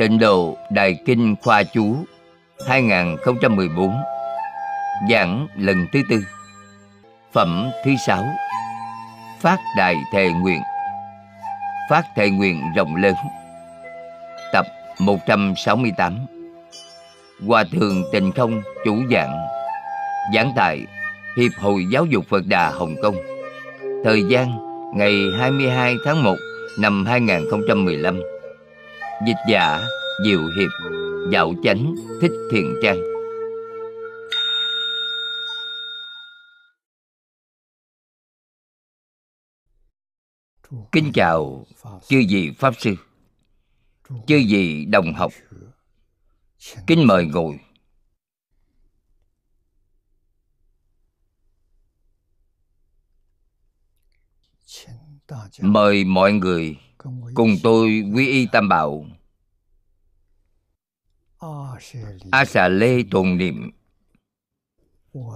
Tịnh độ Đại Kinh Khoa Chú 2014 Giảng lần thứ tư. Phẩm thứ sáu, Phát Đại Thề Nguyện. Phát Thề Nguyện rộng lớn. Tập 168 Hòa Thượng Tình Không chủ giảng. Giảng tại Hiệp hội Giáo dục Phật Đà Hồng Kông. Thời gian ngày 22 tháng 1 năm 2015 Dịch giả Diệu Hiệp, Dạo Chánh, Thích Thiện Trang Kính chào chư vị Pháp Sư, Chư vị đồng học. Kính mời ngồi. Mời mọi người cùng tôi quy y tam bảo. A xà lê tồn niệm.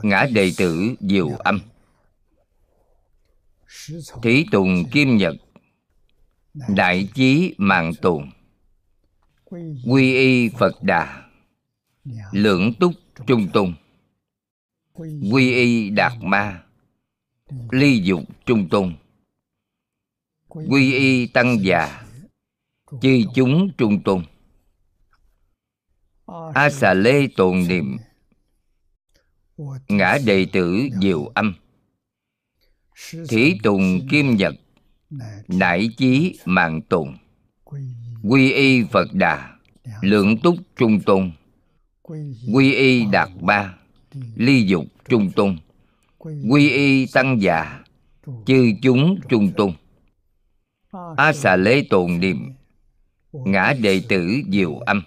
Ngã đệ tử diệu âm. Thí tùng kim nhật. Đại chí mạng tồn quy y phật đà. Lưỡng túc trung tôn. Quy y đạt ma. Ly dục trung tôn quy y tăng già, chư chúng trung tôn. A xà lê tồn niệm, ngã đệ tử diệu âm. Thí tùng kim nhật, nải chí mạng tùng. Quy y phật đà, lượng túc trung tôn. Quy y đạt ba, ly dục trung tôn. Quy y tăng già, chư chúng trung tôn a xà lê tồn niệm, ngã đệ tử diệu âm.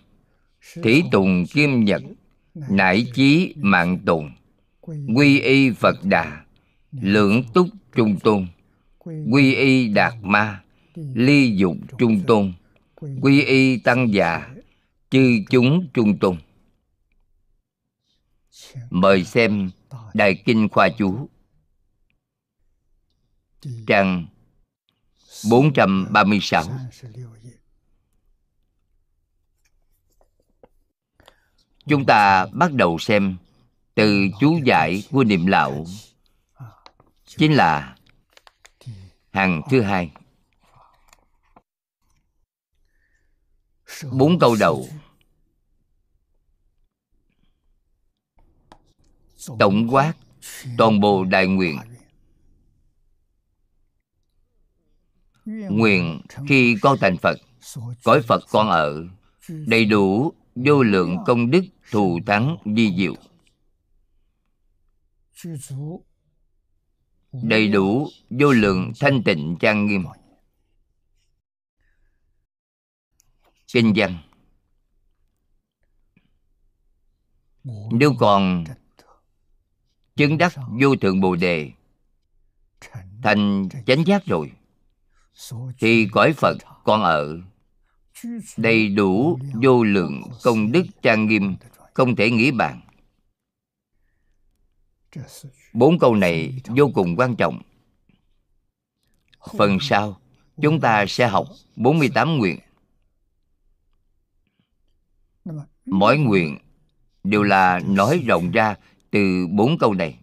Thí tùng kim nhật, nải chí mạng tùng. Quy y phật đà, lưỡng túc trung tôn. Quy y đạt ma, ly dục trung tôn. Quy y tăng già, chư chúng trung tôn. Mời xem đại kinh khoa chú. Trang 436 Chúng ta bắt đầu xem từ chú giải của niệm lão, chính là hàng thứ hai. Bốn câu đầu. Tổng quát toàn bộ đại nguyện. Nguyện khi con thành phật, cõi phật con ở, đầy đủ vô lượng công đức thù thắng di diệu. Đầy đủ vô lượng thanh tịnh trang nghiêm. Kinh văn. Nếu còn chứng đắc vô thượng bồ đề, thành chánh giác rồi thì cõi phật còn ở. Đầy đủ vô lượng công đức trang nghiêm, không thể nghĩ bàn. Bốn câu này vô cùng quan trọng. Phần sau, chúng ta sẽ học 48 nguyện. Mỗi nguyện đều là nói rộng ra từ bốn câu này.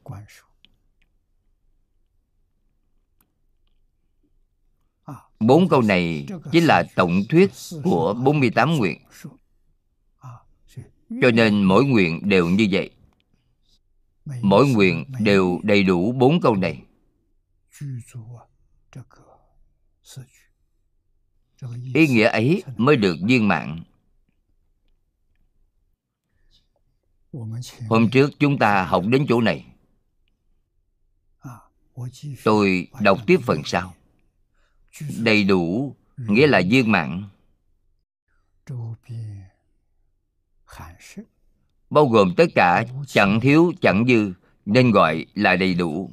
Bốn câu này chính là tổng thuyết của 48 nguyện. Cho nên mỗi nguyện đều như vậy. Mỗi nguyện đều đầy đủ bốn câu này. Ý nghĩa ấy mới được viên mạng Hôm trước chúng ta học đến chỗ này. Tôi đọc tiếp phần sau đầy đủ, nghĩa là viên mãn. Bao gồm tất cả, chẳng thiếu, chẳng dư, nên gọi là đầy đủ.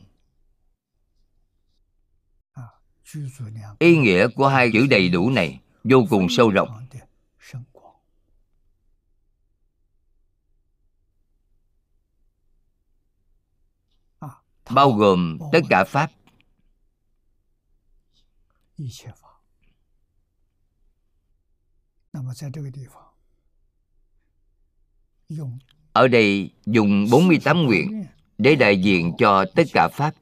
Ý nghĩa của hai chữ đầy đủ này vô cùng sâu rộng. Bao gồm tất cả pháp 一切法。那么在这个地方， ở đây dùng 48 nguyện để đại diện cho tất cả Pháp.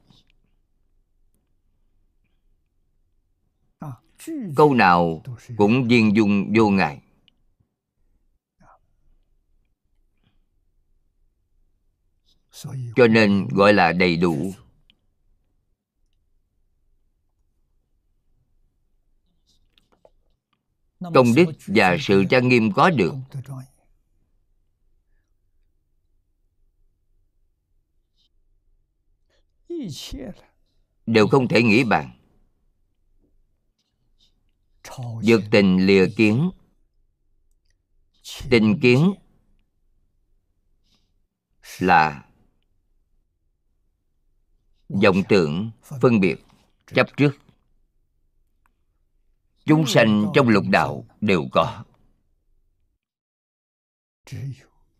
Câu nào cũng viên dung vô ngại. Cho nên gọi là đầy đủ. Công đức và sự trang nghiêm có được. đều không thể nghĩ bàn. Vượt tình lìa kiến. tình kiến là vọng tưởng phân biệt chấp trước chúng sanh trong lục đạo đều có.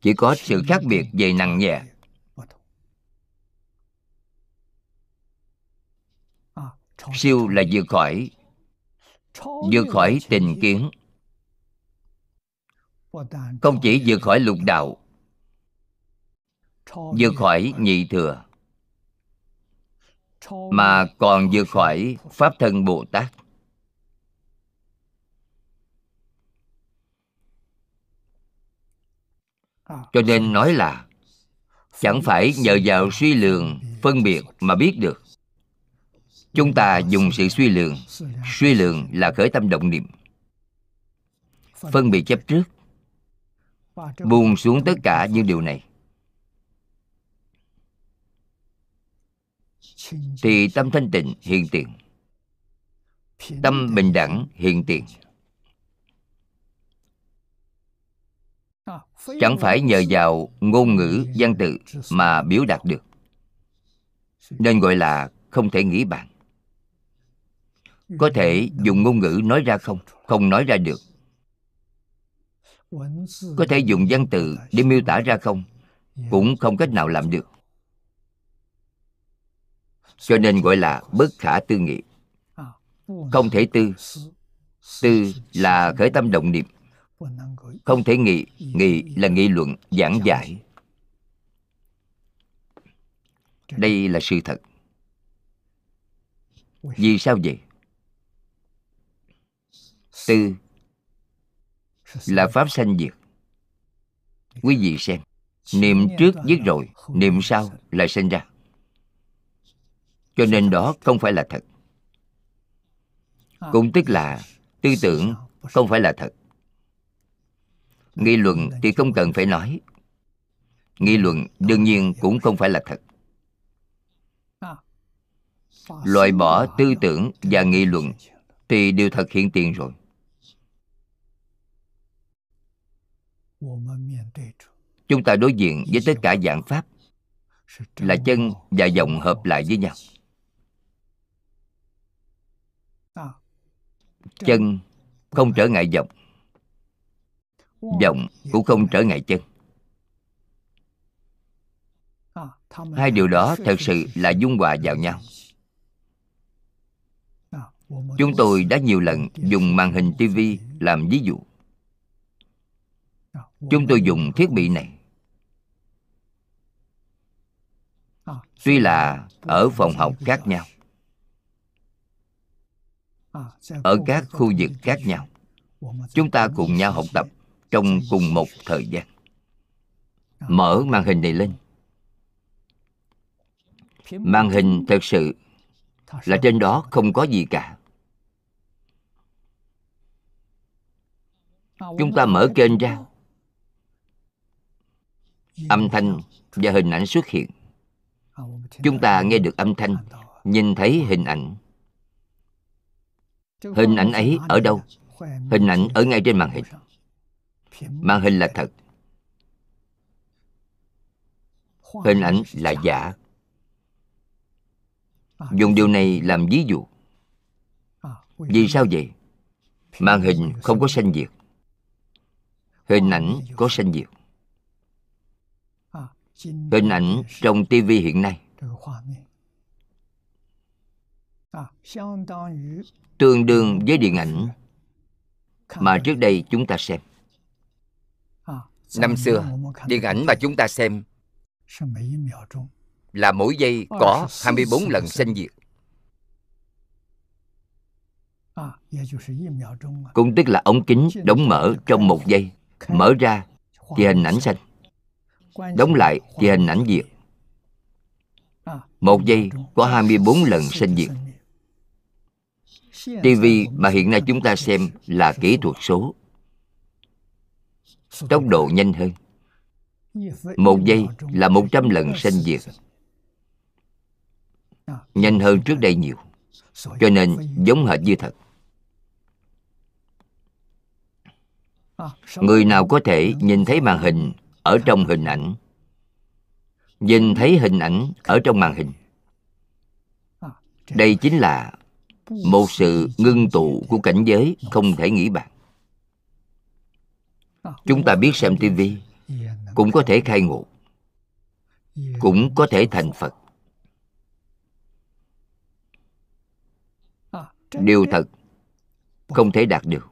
Chỉ có sự khác biệt về nặng nhẹ. Siêu là vượt khỏi vượt khỏi tình kiến. Không chỉ vượt khỏi lục đạo, vượt khỏi nhị thừa, mà còn vượt khỏi pháp thân bồ tát. Cho nên nói là, chẳng phải nhờ vào suy lường phân biệt mà biết được. Chúng ta dùng sự suy lượng suy lượng là khởi tâm động niệm. Phân biệt chấp trước. Buông xuống tất cả những điều này. Thì tâm thanh tịnh hiện tiền. Tâm bình đẳng hiện tiền. Chẳng phải nhờ vào ngôn ngữ, văn tự mà biểu đạt được. Nên gọi là không thể nghĩ bàn. Có thể dùng ngôn ngữ nói ra không? Không nói ra được. Có thể dùng văn tự để miêu tả ra không? Cũng không cách nào làm được. Cho nên gọi là bất khả tư nghị. Không thể tư. Tư là khởi tâm động niệm không thể nghị nghị là nghị luận giảng giải. Đây là sự thật. Vì sao vậy? Tư là pháp sanh diệt. Quý vị xem, niệm trước giết rồi, niệm sau lại sinh ra. Cho nên đó không phải là thật. Cũng tức là tư tưởng không phải là thật nghị luận thì không cần phải nói. Nghị luận đương nhiên cũng không phải là thật. Loại bỏ tư tưởng và nghị luận thì đều thật hiện tiền rồi. Chúng ta đối diện với tất cả dạng pháp là chân và vọng hợp lại với nhau. Chân không trở ngại vọng vọng cũng không trở ngại chân. Hai điều đó thật sự là dung hòa vào nhau. Chúng tôi đã nhiều lần dùng màn hình tivi làm ví dụ. Chúng tôi dùng thiết bị này. Tuy là ở phòng học khác nhau, ở các khu vực khác nhau, chúng ta cùng nhau học tập trong cùng một thời gian. Mở màn hình này lên. Màn hình thật sự là trên đó không có gì cả. Chúng ta mở kênh ra. Âm thanh và hình ảnh xuất hiện. Chúng ta nghe được âm thanh, nhìn thấy hình ảnh. Hình ảnh ấy ở đâu? Hình ảnh ở ngay trên màn hình màn hình là thật. Hình ảnh là giả. Dùng điều này làm ví dụ. Vì sao vậy? Màn hình không có sanh diệt. Hình ảnh có sanh diệt. Hình ảnh trong tivi hiện nay. Tương đương với điện ảnh mà trước đây chúng ta xem. Năm xưa, điện ảnh mà chúng ta xem là mỗi giây có 24 lần sinh diệt. Cũng tức là ống kính đóng mở trong một giây, mở ra thì hình ảnh xanh, đóng lại thì hình ảnh diệt. Một giây có 24 lần sinh diệt. TV mà hiện nay chúng ta xem là kỹ thuật số tốc độ nhanh hơn. Một giây là một trăm lần sinh diệt. Nhanh hơn trước đây nhiều, cho nên giống hệt như thật. Người nào có thể nhìn thấy màn hình ở trong hình ảnh? Nhìn thấy hình ảnh ở trong màn hình. Đây chính là một sự ngưng tụ của cảnh giới không thể nghĩ bàn chúng ta biết xem tivi cũng có thể khai ngộ, cũng có thể thành phật. Điều thật, không thể đạt được.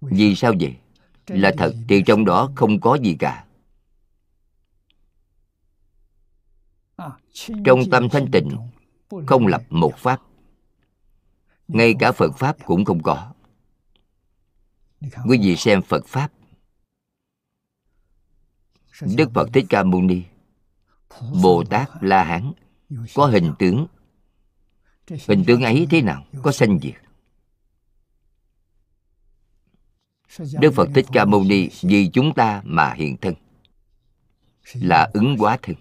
Vì sao vậy? Là thật, thì trong đó không có gì cả. Trong tâm thanh tịnh, không lập một pháp. Ngay cả phật pháp cũng không có quý vị xem phật pháp. Đức phật thích ca mâu ni bồ tát la hán có hình tướng. Hình tướng ấy thế nào? Có sanh diệt đức phật thích ca mâu ni vì chúng ta mà hiện thân. Là ứng quá thân.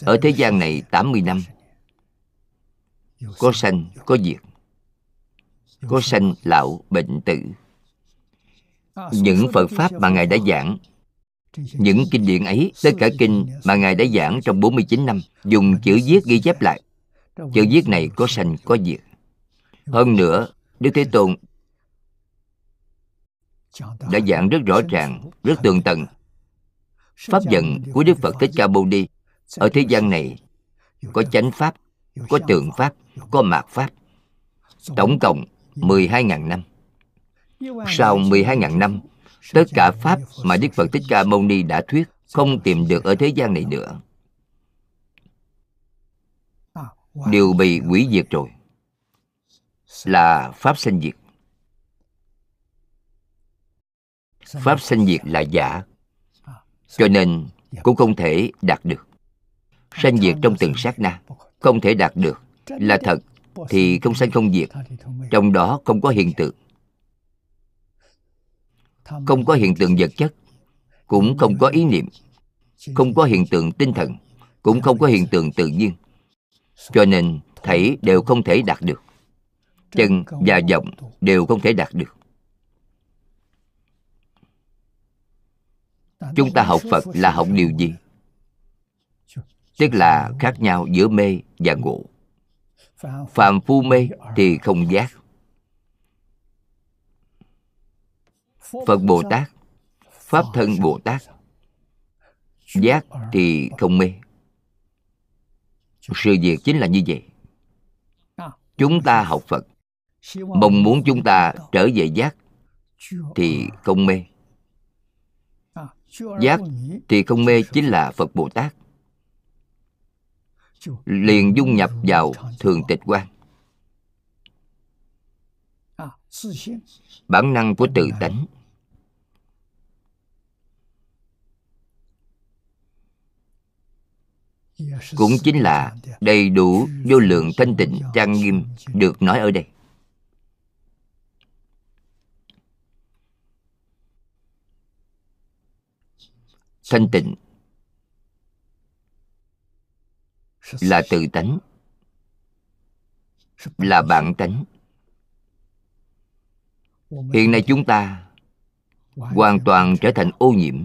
Ở thế gian này 80 năm có sanh có diệt có sanh lão bệnh tử. Những phật pháp mà ngài đã giảng những kinh điển ấy tất cả kinh mà ngài đã giảng trong 49 năm dùng chữ viết ghi chép lại. chữ viết này có sanh có diệt. hơn nữa đức thế tôn đã giảng rất rõ ràng rất tường tận. pháp dẫn của đức phật thích ca mâu ni ở thế gian này có chánh pháp có tượng pháp có mạt pháp tổng cộng 12.000 năm. Sau 12.000 năm, tất cả pháp mà đức phật thích ca mâu ni đã thuyết không tìm được ở thế gian này nữa. Đều bị hủy diệt rồi là pháp sanh diệt. Pháp sanh diệt là giả, cho nên cũng không thể đạt được. Sanh diệt trong từng sát na, không thể đạt được là thật thì không sanh không diệt. Trong đó không có hiện tượng. Không có hiện tượng vật chất, cũng không có ý niệm. Không có hiện tượng tinh thần, cũng không có hiện tượng tự nhiên. Cho nên thảy đều không thể đạt được. Chân và giọng đều không thể đạt được. Chúng ta học phật là học điều gì? Tức là khác nhau giữa mê và ngộ phàm phu mê thì không giác. Phật bồ tát, pháp thân bồ tát, giác thì không mê. Sự việc chính là như vậy. Chúng ta học phật, mong muốn chúng ta trở về giác thì không mê. Giác thì không mê chính là phật bồ tát liền dung nhập vào thường tịch quan. Bản năng của tự tánh. Cũng chính là đầy đủ vô lượng thanh tịnh trang nghiêm được nói ở đây. Thanh tịnh là tự tánh. Là bản tánh. Hiện nay chúng ta hoàn toàn trở thành ô nhiễm.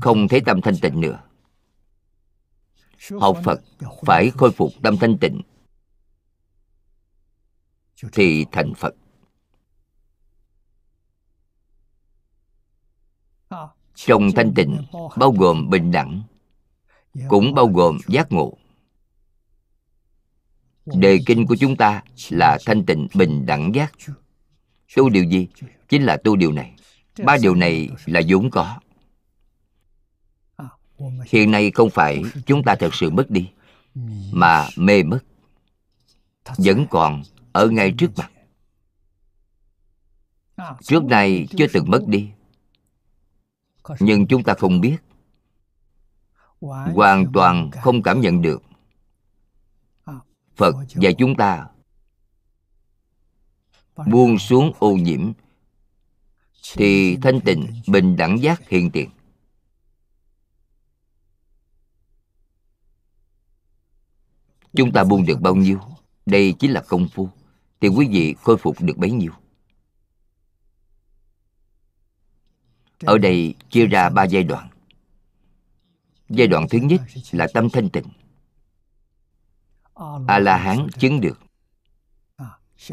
Không thấy tâm thanh tịnh nữa. Học phật phải khôi phục tâm thanh tịnh. Thì thành phật. Trong thanh tịnh, bao gồm bình đẳng, cũng bao gồm giác ngộ. Đề kinh của chúng ta là thanh tịnh, bình đẳng, giác. Tu điều gì? Chính là tu điều này. Ba điều này là vốn có. Hiện nay không phải chúng ta thật sự mất đi, mà mê mất. Vẫn còn ở ngay trước mặt. Trước nay chưa từng mất đi nhưng chúng ta không biết. Hoàn toàn không cảm nhận được. Phật và chúng ta buông xuống ô nhiễm thì thanh tịnh, bình đẳng giác hiện tiền. Chúng ta buông được bao nhiêu? Đây chính là công phu. Thì quý vị khôi phục được bấy nhiêu? Ở đây chia ra ba giai đoạn. Giai đoạn thứ nhất là tâm thanh tịnh. A la hán chứng được.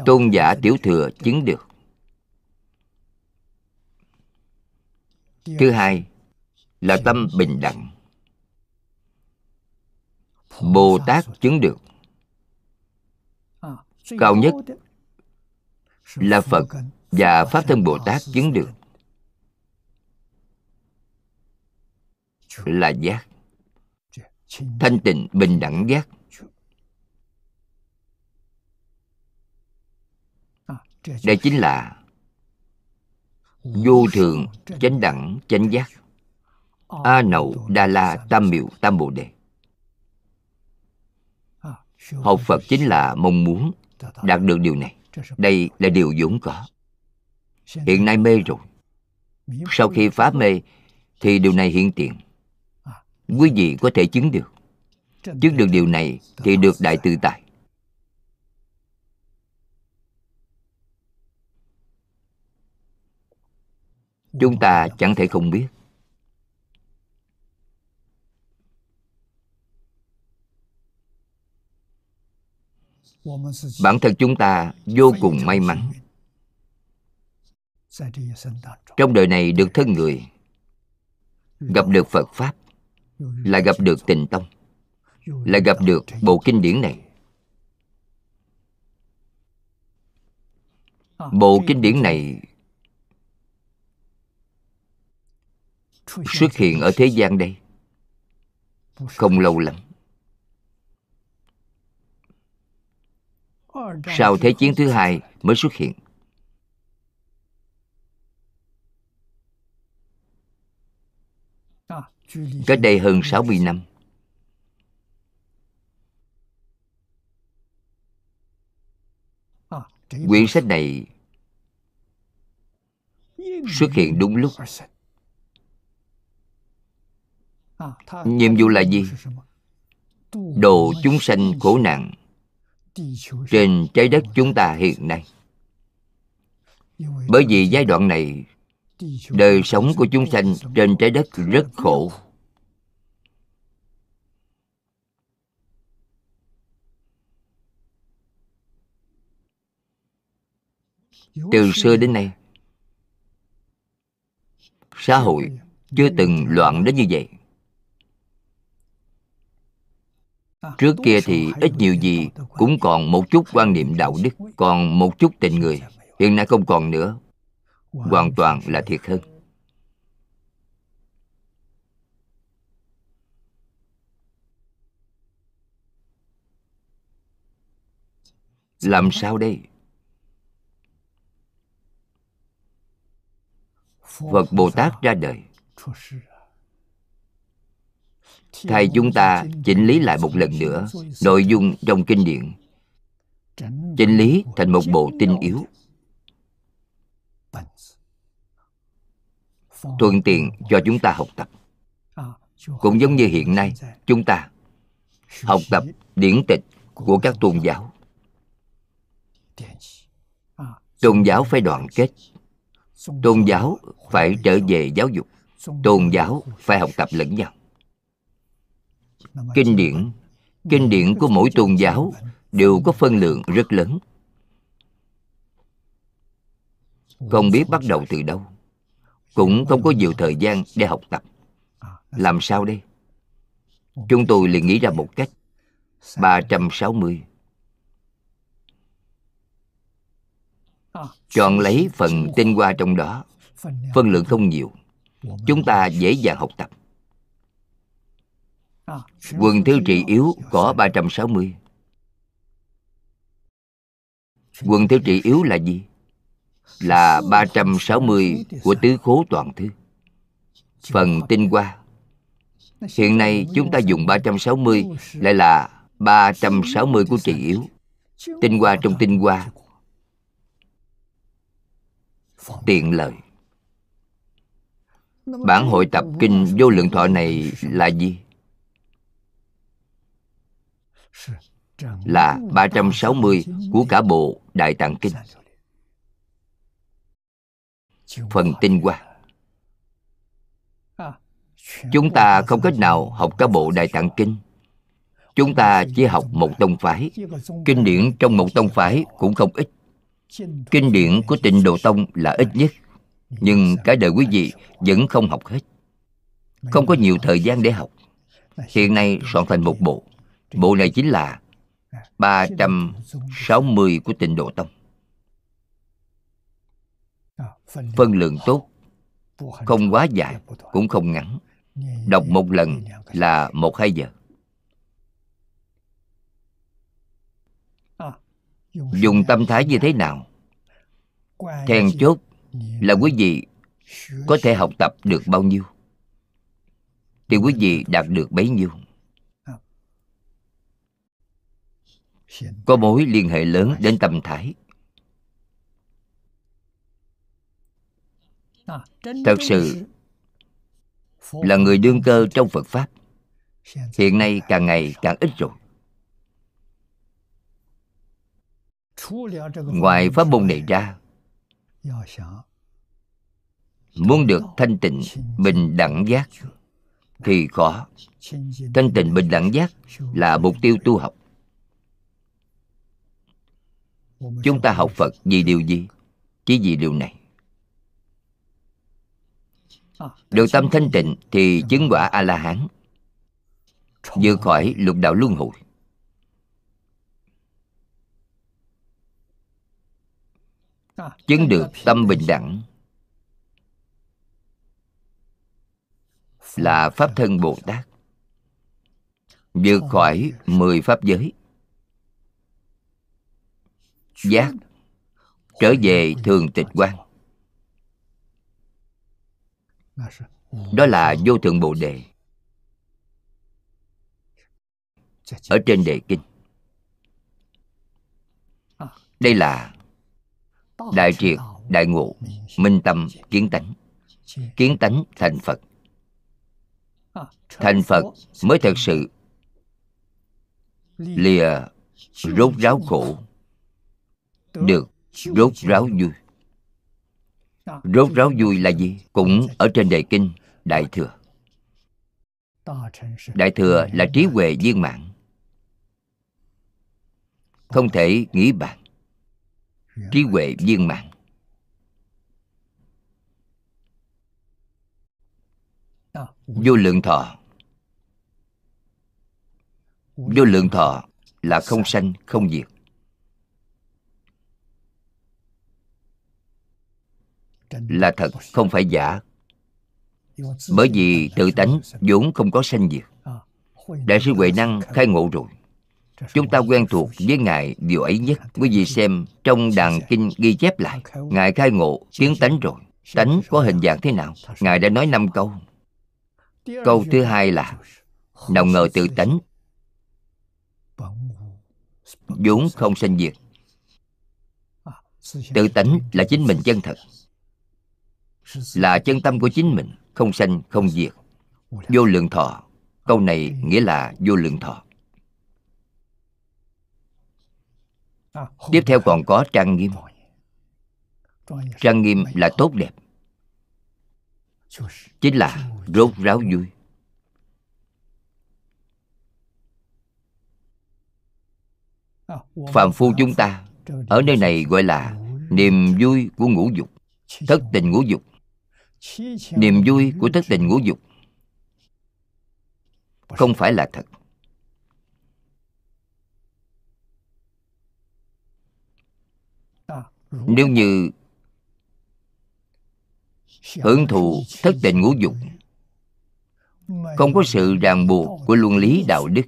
Tôn giả tiểu thừa chứng được. Thứ hai là tâm bình đẳng. Bồ tát chứng được. Cao nhất là phật và pháp thân bồ tát chứng được. Là giác. Thanh tịnh, bình đẳng giác. Đây chính là vô thường, chánh đẳng, chánh giác. A nậu đa la tam miệu tam bồ đề học phật chính là mong muốn đạt được điều này. Đây là điều vốn có. Hiện nay mê rồi. Sau khi phá mê, thì điều này hiện tiền quý vị có thể chứng được. Chứng được điều này thì được đại tự tại chúng ta chẳng thể không biết. Bản thân chúng ta vô cùng may mắn. Trong đời này được thân người, gặp được phật pháp lại gặp được tình tông. Lại gặp được bộ kinh điển này. Bộ kinh điển này xuất hiện ở thế gian đây. Không lâu lắm. Sau thế chiến thứ hai mới xuất hiện. Cách đây hơn 60 năm. Quyển sách này xuất hiện đúng lúc. Nhiệm vụ là gì? Độ chúng sanh khổ nạn trên trái đất chúng ta hiện nay. Bởi vì giai đoạn này đời sống của chúng sanh trên trái đất rất khổ từ xưa đến nay, xã hội chưa từng loạn đến như vậy. Trước kia thì ít nhiều gì, cũng còn một chút quan niệm đạo đức, còn một chút tình người. Hiện nay không còn nữa, hoàn toàn là thiệt hơn. Làm sao đây? Phật bồ tát ra đời. Thầy chúng ta chỉnh lý lại một lần nữa nội dung trong kinh điển. Chỉnh lý thành một bộ tinh yếu. Thuận tiện cho chúng ta học tập. Cũng giống như hiện nay, chúng ta học tập điển tịch của các tôn giáo. Tôn giáo phải đoàn kết tôn giáo phải trở về giáo dục. Tôn giáo phải học tập lẫn nhau. Kinh điển kinh điển của mỗi tôn giáo đều có phân lượng rất lớn. Không biết bắt đầu từ đâu cũng không có nhiều thời gian để học tập. Làm sao? đây? Chúng tôi liền nghĩ ra một cách. 360 chọn lấy phần tinh hoa trong đó. Phân lượng không nhiều. Chúng ta dễ dàng học tập. Quần thứ trị yếu có 360 Quần thứ trị yếu là gì? Là 360 của tứ khố toàn thư. Phần tinh hoa. Hiện nay chúng ta dùng 360 lại là 360 của trị yếu. Tinh hoa trong tinh hoa Tiện lợi. Bản hội tập kinh vô lượng thọ này là gì? Là 360 của cả bộ Đại Tạng Kinh. Phần tinh hoa Chúng ta không cách nào học cả bộ Đại Tạng Kinh. Chúng ta chỉ học một tông phái. Kinh điển trong một tông phái cũng không ít. Kinh điển của tịnh Độ Tông là ít nhất, Nhưng cả đời quý vị vẫn không học hết. Không có nhiều thời gian để học. Hiện nay soạn thành một bộ. Bộ này chính là 360 của tịnh Độ Tông. Phân lượng tốt, Không quá dài, Cũng không ngắn. Đọc một lần là một hai giờ. Dùng tâm thái như thế nào? Then chốt là quý vị có thể học tập được bao nhiêu? Thì quý vị đạt được bấy nhiêu? Có mối liên hệ lớn đến tâm thái. Thật sự là người đương cơ trong Phật Pháp. Hiện nay càng ngày càng ít rồi Ngoài pháp môn này ra, Muốn được thanh tịnh bình đẳng giác Thì khó. Thanh tịnh bình đẳng giác là mục tiêu tu học. Chúng ta học Phật vì điều gì? Chỉ vì điều này. Được tâm thanh tịnh thì chứng quả A-la-hán, Vượt khỏi lục đạo luân hồi. Chứng được tâm bình đẳng. Là Pháp thân Bồ Tát. Vượt khỏi mười Pháp giới. Giác Trở về thường tịch quan Đó là vô thượng Bồ Đề. Ở trên đề kinh. Đây là Đại triệt, đại ngộ, minh tâm, kiến tánh. Kiến tánh thành Phật. Thành Phật mới thật sự Lìa rốt ráo khổ Được rốt ráo vui. Rốt ráo vui là gì? Cũng ở trên đề kinh Đại Thừa. Đại Thừa là trí huệ viên mãn. Không thể nghĩ bạn trí huệ viên mãn. Vô lượng thọ. Vô lượng thọ là không sanh không diệt. Là thật không phải giả. Bởi vì tự tánh vốn không có sanh diệt. Đại sư huệ năng khai ngộ rồi Chúng ta quen thuộc với Ngài điều ấy nhất Quý vị xem trong đàn kinh ghi chép lại Ngài khai ngộ tiếng tánh rồi. Tánh có hình dạng thế nào? Ngài đã nói năm câu. Câu thứ hai là Nào ngờ tự tánh. Vốn không sanh diệt. Tự tánh là chính mình chân thật. Là chân tâm của chính mình Không sanh không diệt. Vô lượng thọ. Câu này nghĩa là vô lượng thọ tiếp theo còn có trang nghiêm. Trang nghiêm là tốt đẹp. Chính là rốt ráo vui. Phàm phu chúng ta ở nơi này gọi là niềm vui của ngũ dục thất tình ngũ dục. Niềm vui của thất tình ngũ dục không phải là thật nếu như hưởng thụ thất tình ngũ dục không có sự ràng buộc của luân lý đạo đức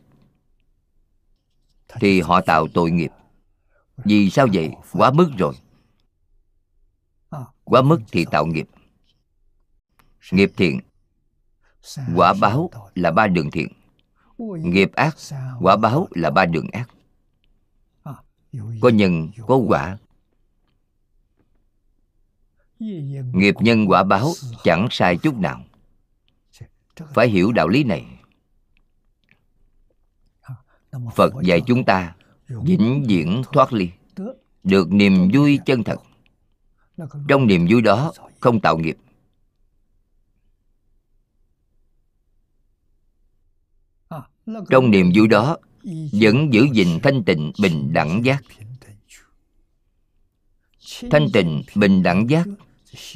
thì họ tạo tội nghiệp. Vì sao vậy? quá mức rồi. Quá mức thì tạo nghiệp. Nghiệp thiện quả báo là ba đường thiện. Nghiệp ác quả báo là ba đường ác. Có nhân có quả nghiệp nhân quả báo chẳng sai chút nào. Phải hiểu đạo lý này. Phật dạy chúng ta vĩnh viễn thoát ly, được niềm vui chân thật. Trong niềm vui đó không tạo nghiệp. Trong niềm vui đó vẫn giữ gìn thanh tịnh bình đẳng giác. Thanh tịnh bình đẳng giác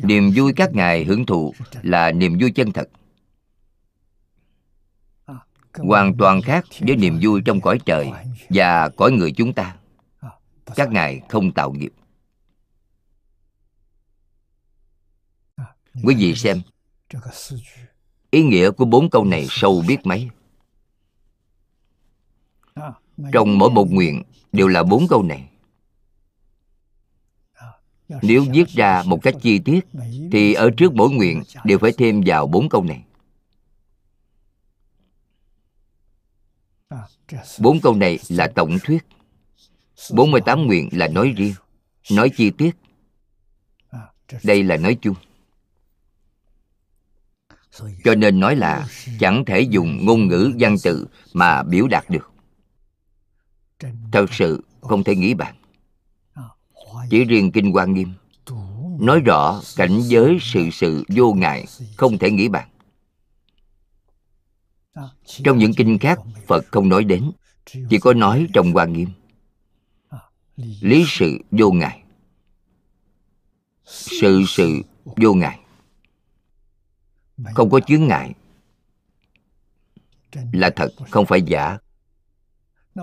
niềm vui các ngài hưởng thụ là niềm vui chân thật. Hoàn toàn khác với niềm vui trong cõi trời và cõi người chúng ta. Các ngài không tạo nghiệp. Quý vị xem, ý nghĩa của bốn câu này sâu biết mấy? Trong mỗi một nguyện đều là bốn câu này nếu viết ra một cách chi tiết, thì ở trước mỗi nguyện đều phải thêm vào bốn câu này. Bốn câu này là tổng thuyết. 48 nguyện là nói riêng, nói chi tiết. Đây là nói chung. Cho nên nói là chẳng thể dùng ngôn ngữ, văn tự mà biểu đạt được. Thật sự không thể nghĩ bàn chỉ riêng kinh quan nghiêm nói rõ cảnh giới sự sự vô ngại không thể nghĩ bàn. Trong những kinh khác, phật không nói đến, chỉ có nói trong quan nghiêm. Lý sự vô ngại. Sự sự vô ngại. Không có chướng ngại. Là thật, không phải giả.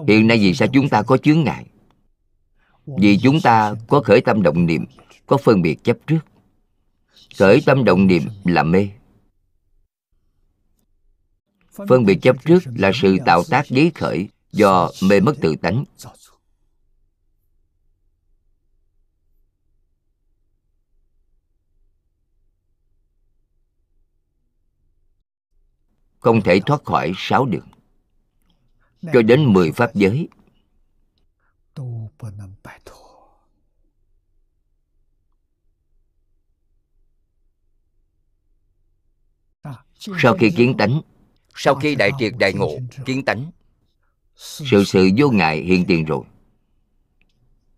Hiện nay vì sao chúng ta có chướng ngại? Vì chúng ta có khởi tâm động niệm, có phân biệt chấp trước. Khởi tâm động niệm là mê. Phân biệt chấp trước là sự tạo tác giấy khởi do mê mất tự tánh. Không thể thoát khỏi sáu đường. Cho đến mười pháp giới sau khi kiến tánh sau khi đại triệt đại ngộ kiến tánh sự sự vô ngại hiện tiền rồi.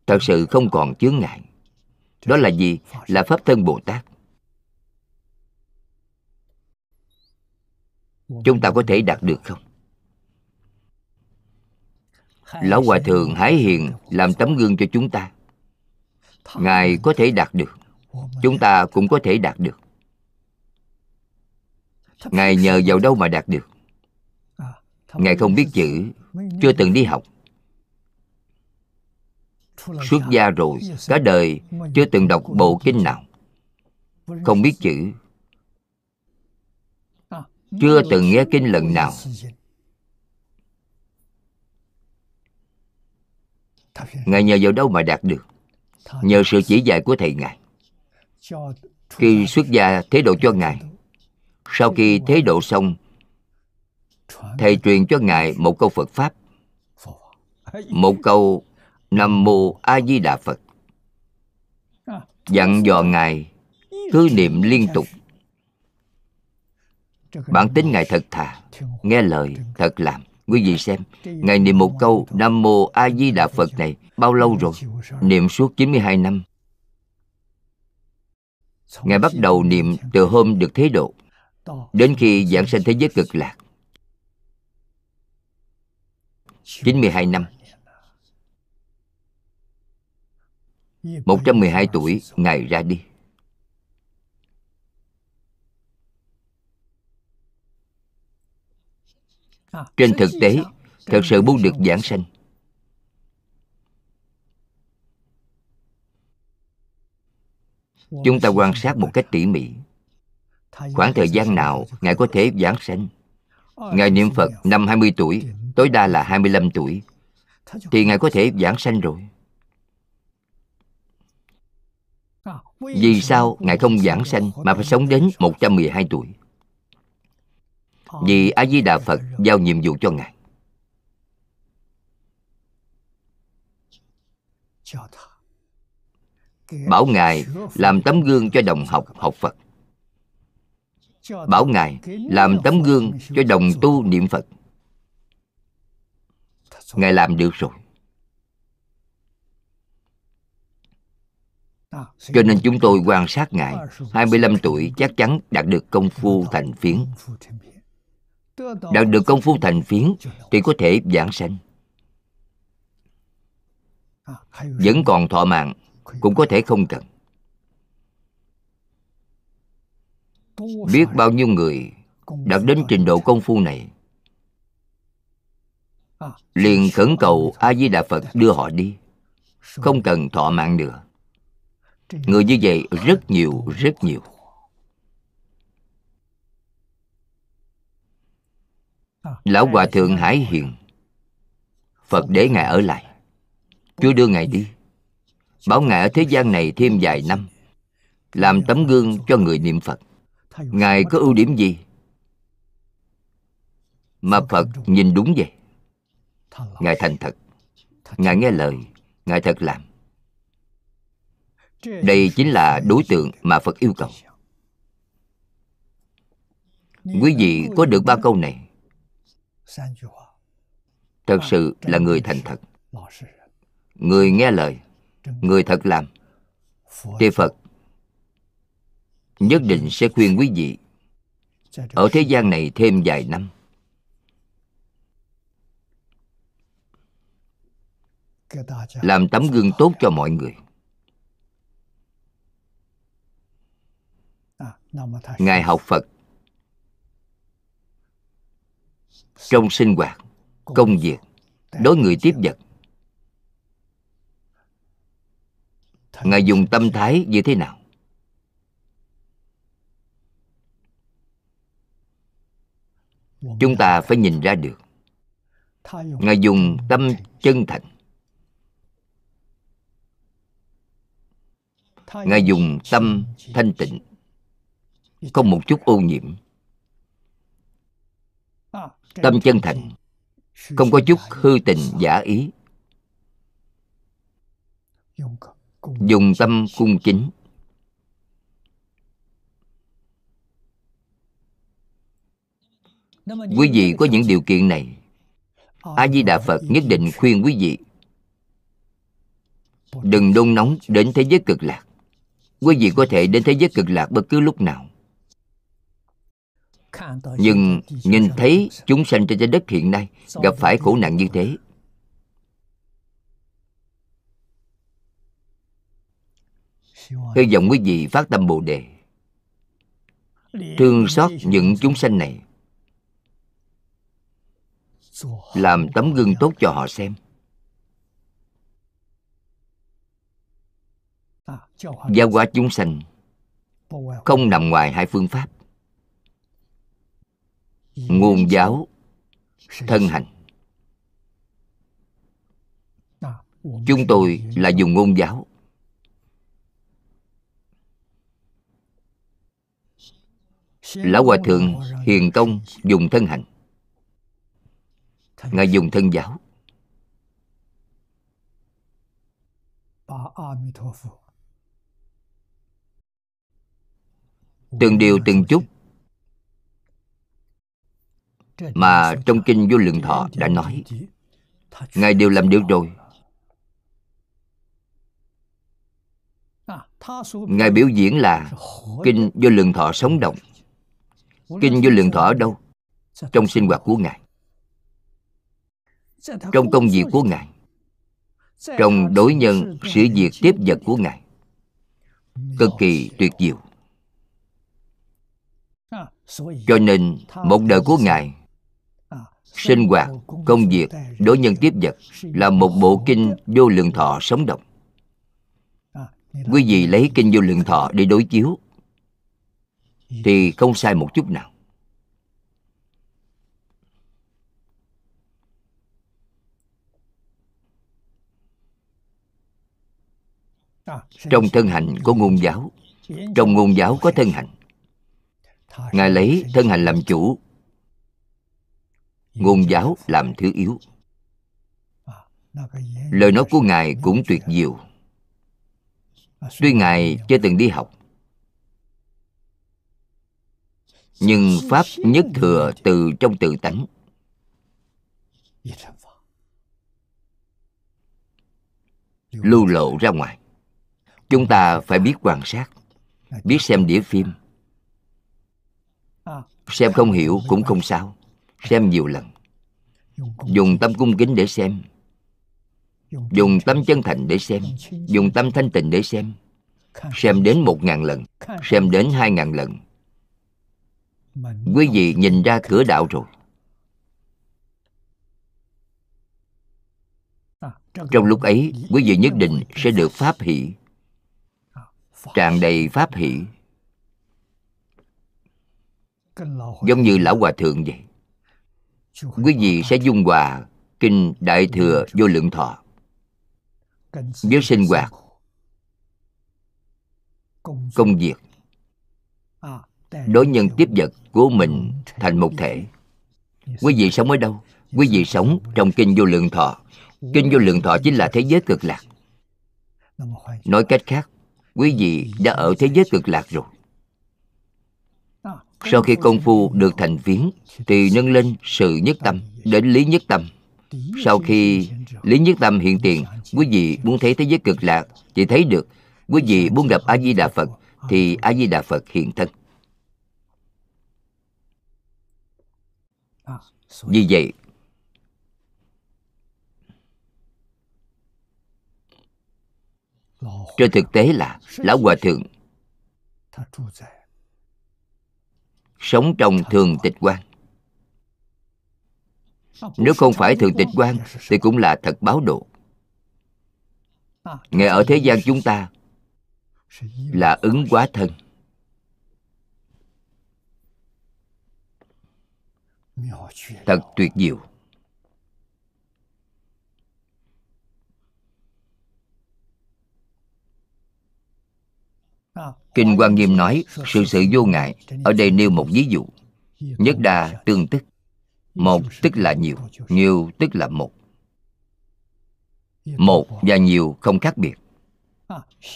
Thật sự không còn chướng ngại. Đó là gì? Là pháp thân bồ tát. Chúng ta có thể đạt được không lão hòa thượng hải hiền làm tấm gương cho chúng ta. Ngài có thể đạt được. Chúng ta cũng có thể đạt được. Ngài nhờ vào đâu mà đạt được? Ngài không biết chữ, chưa từng đi học. Xuất gia rồi, cả đời chưa từng đọc bộ kinh nào. Không biết chữ, chưa từng nghe kinh lần nào. Ngài nhờ vào đâu mà đạt được? Nhờ sự chỉ dạy của thầy ngài. Khi xuất gia thế độ cho ngài, sau khi thế độ xong, thầy truyền cho ngài một câu phật pháp. Một câu nam mô a di đà phật. Dặn dò ngài cứ niệm liên tục. Bản tính ngài thật thà, nghe lời thật làm quý vị xem ngài niệm một câu nam mô a di đà phật này bao lâu rồi? Niệm suốt 92 năm. Ngài bắt đầu niệm từ hôm được thế độ đến khi giảng sanh thế giới cực lạc. 92 năm. 112 tuổi Ngài ra đi Trên thực tế Thật sự muốn được giảng sanh. Chúng ta quan sát một cách tỉ mỉ. Khoảng thời gian nào ngài có thể giảng sanh? Ngài niệm phật năm 20 tuổi tối đa là 25 tuổi. Thì ngài có thể giảng sanh rồi. Vì sao ngài không giảng sanh mà phải sống đến 112 tuổi vì a di đà phật giao nhiệm vụ cho ngài. Bảo ngài làm tấm gương cho đồng học học phật. Bảo ngài làm tấm gương cho đồng tu niệm phật. Ngài làm được rồi. Cho nên chúng tôi quan sát ngài 25 tuổi chắc chắn đạt được công phu thành phiến đạt được công phu thành phiến thì có thể giảng sanh. Vẫn còn thọ mạng, cũng có thể không cần. Biết bao nhiêu người đạt đến trình độ công phu này, liền khẩn cầu a di đà phật đưa họ đi. Không cần thọ mạng nữa. Người như vậy rất nhiều rất nhiều. Lão hòa thượng hải hiền phật để ngài ở lại. Chưa đưa ngài đi. Bảo ngài ở thế gian này thêm vài năm làm tấm gương cho người niệm phật. Ngài có ưu điểm gì? Mà phật nhìn đúng vậy. Ngài thành thật. Ngài nghe lời. Ngài thật làm. Đây chính là đối tượng mà phật yêu cầu. Quý vị có được ba câu này thật sự là người thành thật. người nghe lời người thật làm. Thì phật nhất định sẽ khuyên quý vị ở thế gian này thêm vài năm. Làm tấm gương tốt cho mọi người. Ngài học phật trong sinh hoạt công việc đối người tiếp vật. Ngài dùng tâm thái như thế nào? Chúng ta phải nhìn ra được. Ngài dùng tâm chân thành. Ngài dùng tâm thanh tịnh. Không một chút ô nhiễm tâm chân thành. không có chút hư tình giả ý. Dùng tâm cung chính quý vị có những điều kiện này? A di đà phật nhất định khuyên quý vị đừng đôn nóng đến thế giới cực lạc. Quý vị có thể đến thế giới cực lạc bất cứ lúc nào nhưng nhìn thấy chúng sanh trên trái đất hiện nay gặp phải khổ nạn như thế. Hy vọng quý vị phát tâm bồ đề, thương xót những chúng sanh này, làm tấm gương tốt cho họ xem. Giáo hóa chúng sanh không nằm ngoài hai phương pháp ngôn giáo thân hành. Chúng tôi là dùng ngôn giáo. Lão hòa thượng hiền công dùng thân hành. Ngài dùng thân giáo. Từng điều từng chút mà trong kinh vô lượng thọ đã nói ngài đều làm được rồi. Ngài biểu diễn là kinh vô lượng thọ sống động. Kinh vô lượng thọ ở đâu? Trong sinh hoạt của ngài. Trong công việc của ngài. Trong đối nhân sự việc tiếp vật của ngài. Cực kỳ tuyệt diệu. Cho nên một đời của ngài sinh hoạt công việc đối nhân tiếp vật là một bộ kinh vô lượng thọ sống động. Quý vị lấy kinh vô lượng thọ để đối chiếu thì không sai một chút nào. Trong thân hạnh có ngôn giáo trong ngôn giáo có thân hạnh ngài lấy thân hạnh làm chủ ngôn giáo làm thứ yếu. Lời nói của ngài cũng tuyệt diệu. Tuy ngài chưa từng đi học, nhưng pháp nhất thừa từ trong tự tánh. Lưu lộ ra ngoài. Chúng ta phải biết quan sát, biết xem đĩa phim. Xem không hiểu cũng không sao xem nhiều lần. Dùng tâm cung kính để xem. Dùng tâm chân thành để xem. Dùng tâm thanh tịnh để xem. Xem đến một ngàn lần. Xem đến hai ngàn lần. Quý vị nhìn ra cửa đạo rồi. Trong lúc ấy, quý vị nhất định sẽ được pháp hỷ. Tràn đầy pháp hỷ. Giống như lão hòa thượng vậy quý vị sẽ dung hòa kinh đại thừa vô lượng thọ. với sinh hoạt. công việc. Đối nhân tiếp vật của mình thành một thể. Quý vị sống ở đâu? quý vị sống trong kinh vô lượng thọ. Kinh vô lượng thọ chính là thế giới cực lạc. Nói cách khác quý vị đã ở thế giới cực lạc rồi sau khi công phu được thành viếng, thì nâng lên sự nhất tâm đến lý nhất tâm. Sau khi lý nhất tâm hiện tiền quý vị muốn thấy thế giới cực lạc thì thấy được quý vị muốn gặp a di đà phật thì a di đà phật hiện thân. Vì vậy trên thực tế là lão hòa thượng sống trong thường tịch quan. Nếu không phải thường tịch quan, thì cũng là thật báo độ. Ngài ở thế gian chúng ta là ứng quá thân. Thật tuyệt diệu. Kinh quan nghiêm nói, sự sự vô ngại ở đây nêu một ví dụ. Nhất đa tương tức. Một tức là nhiều nhiều tức là một. Một và nhiều không khác biệt.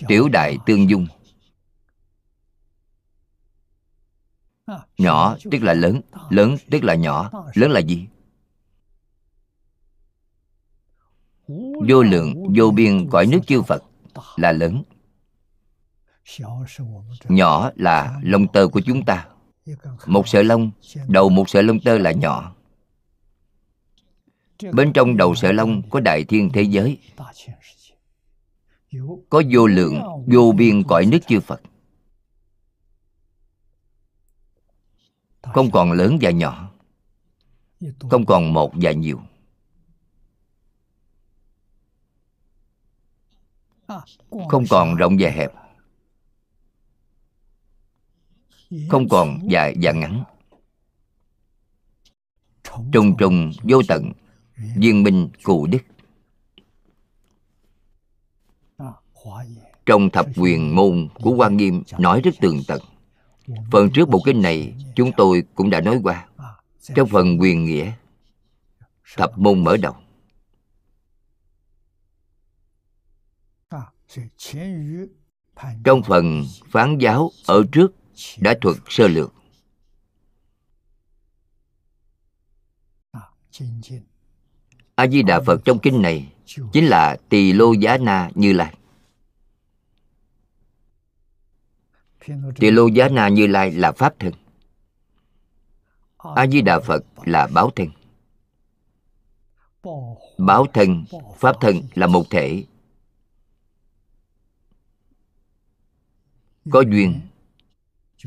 Tiểu đại tương dung. Nhỏ tức là lớn lớn tức là nhỏ, lớn là gì? Vô lượng vô biên cõi nước chư phật là lớn nhỏ là lông tơ của chúng ta. Một sợi lông đầu một sợi lông tơ là nhỏ. Bên trong đầu sợi lông có đại thiên thế giới. Có vô lượng vô biên cõi nước chư phật. Không còn lớn và nhỏ. Không còn một và nhiều. Không còn rộng và hẹp không còn dài và ngắn. Trùng trùng vô tận viên minh cụ đức trong thập quyền môn của quan nghiêm nói rất tường tận. Phần trước bộ kinh này chúng tôi cũng đã nói qua. Trong phần quyền nghĩa thập môn mở đầu. Trong phần phán giáo ở trước đã thuật sơ lược. A di đà phật trong kinh này chính là tỳ lô giá na như lai. Tỳ lô giá na như lai là pháp thân. A di đà phật là báo thân. Báo thân, pháp thân là một thể. Có duyên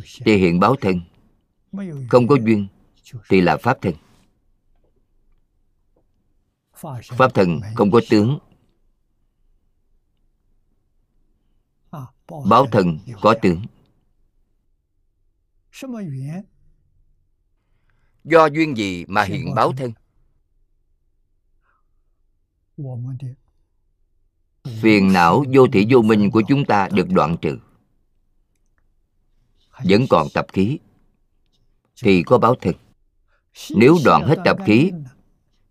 thì hiện báo thân. Không có duyên, thì là pháp thân. Pháp thân không có tướng. Báo thân có tướng. Do duyên gì mà hiện báo thân? Phiền não vô thị vô minh của chúng ta được đoạn trừ vẫn còn tập khí. Thì có báo thân. Nếu đoạn hết tập khí,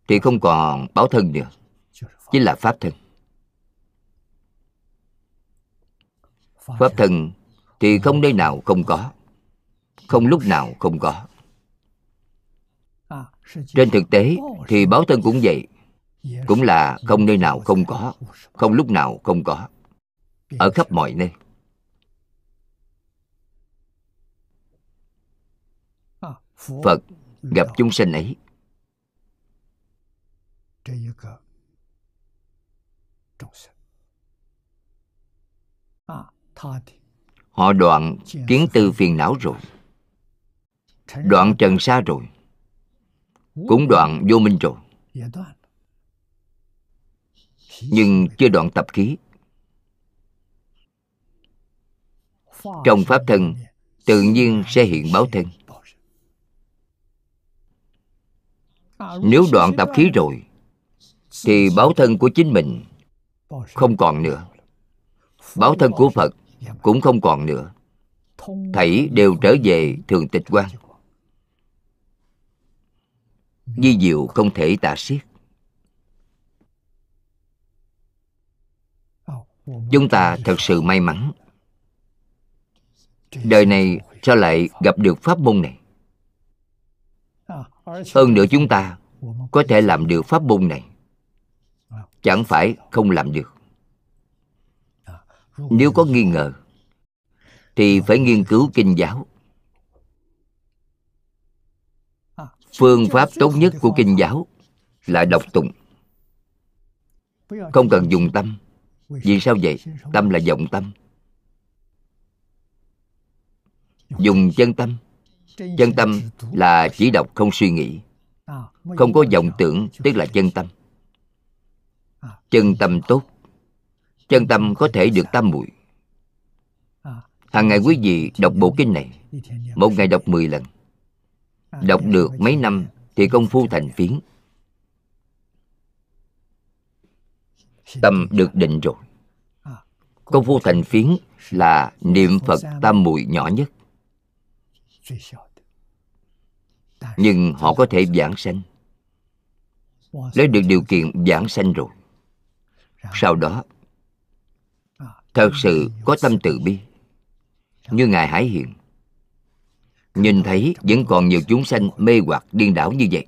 thì không còn báo thân nữa. Chính là pháp thân. Pháp thân thì không nơi nào không có. Không lúc nào không có. Trên thực tế thì báo thân cũng vậy. Cũng là không nơi nào không có. Không lúc nào không có. Ở khắp mọi nơi. Phật gặp chúng sanh ấy. Họ đoạn kiến tư phiền não rồi, đoạn trần sa rồi, cũng đoạn vô minh rồi. Nhưng chưa đoạn tập khí. Trong pháp thân, tự nhiên sẽ hiện báo thân. Nếu đoạn tập khí rồi thì báo thân của chính mình không còn nữa. Báo thân của phật cũng không còn nữa. Thảy đều trở về thường tịch quan di diệu không thể tả xiết. Chúng ta thật sự may mắn. Đời này sao lại gặp được pháp môn này hơn nữa chúng ta có thể làm được pháp môn này. Chẳng phải không làm được. Nếu có nghi ngờ, thì phải nghiên cứu kinh giáo. Phương pháp tốt nhất của kinh giáo là đọc tụng. Không cần dùng tâm. Vì sao vậy? Tâm là vọng tâm. Dùng chân tâm chân tâm là chỉ đọc không suy nghĩ, không có vọng tưởng, tức là chân tâm. Chân tâm tốt, chân tâm có thể được tam muội. Hàng ngày quý vị đọc bộ kinh này, một ngày đọc 10 lần. Đọc được mấy năm thì công phu thành phiến. Tâm được định rồi. Công phu thành phiến là niệm phật tam muội nhỏ nhất nhưng họ có thể giảng sanh. Lấy được điều kiện giảng sanh rồi. Sau đó, thật sự có tâm từ bi. Như ngài hải hiện nhìn thấy vẫn còn nhiều chúng sanh mê hoặc điên đảo như vậy.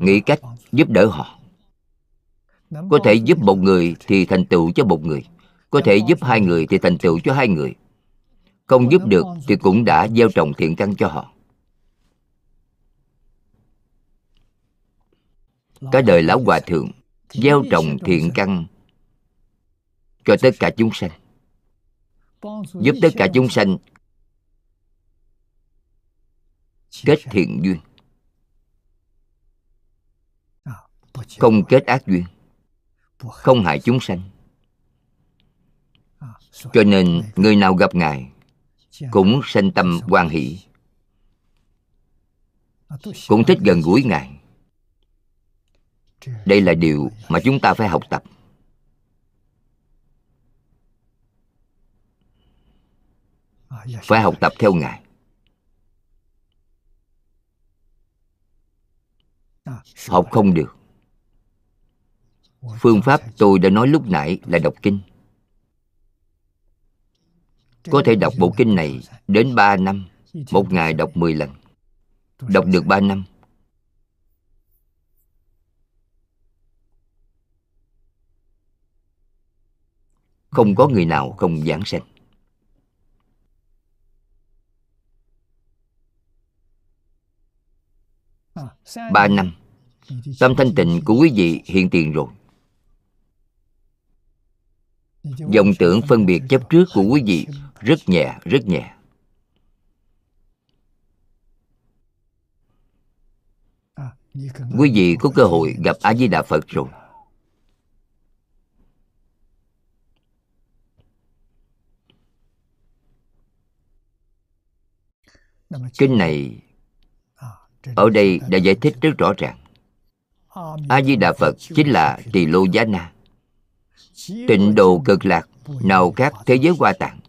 Nghĩ cách giúp đỡ họ. Có thể giúp một người thì thành tựu cho một người. Có thể giúp hai người thì thành tựu cho hai người. Không giúp được thì cũng đã gieo trồng thiện căn cho họ. Cả đời lão hòa thượng, gieo trồng thiện căn cho tất cả chúng sanh. Giúp tất cả chúng sanh kết thiện duyên, không kết ác duyên, không hại chúng sanh. Cho nên người nào gặp ngài cũng sanh tâm quan hỷ, cũng thích gần gũi ngài đây là điều mà chúng ta phải học tập. Phải học tập theo ngài. Học không được. Phương pháp tôi đã nói lúc nãy là đọc kinh. Có thể đọc bộ kinh này đến 3 năm. Một ngày đọc 10 lần. Đọc được 3 năm. Không có người nào không giảng sanh Ba năm. Tâm thanh tịnh của quý vị hiện tiền rồi. Dòng tưởng phân biệt chấp trước của quý vị rất nhẹ rất nhẹ. Quý vị có cơ hội gặp a di đà phật rồi. Kinh này ở đây đã giải thích rất rõ ràng. A di đà phật chính là tỳ lô giá na tịnh độ cực lạc nào khác thế giới hoa tạng.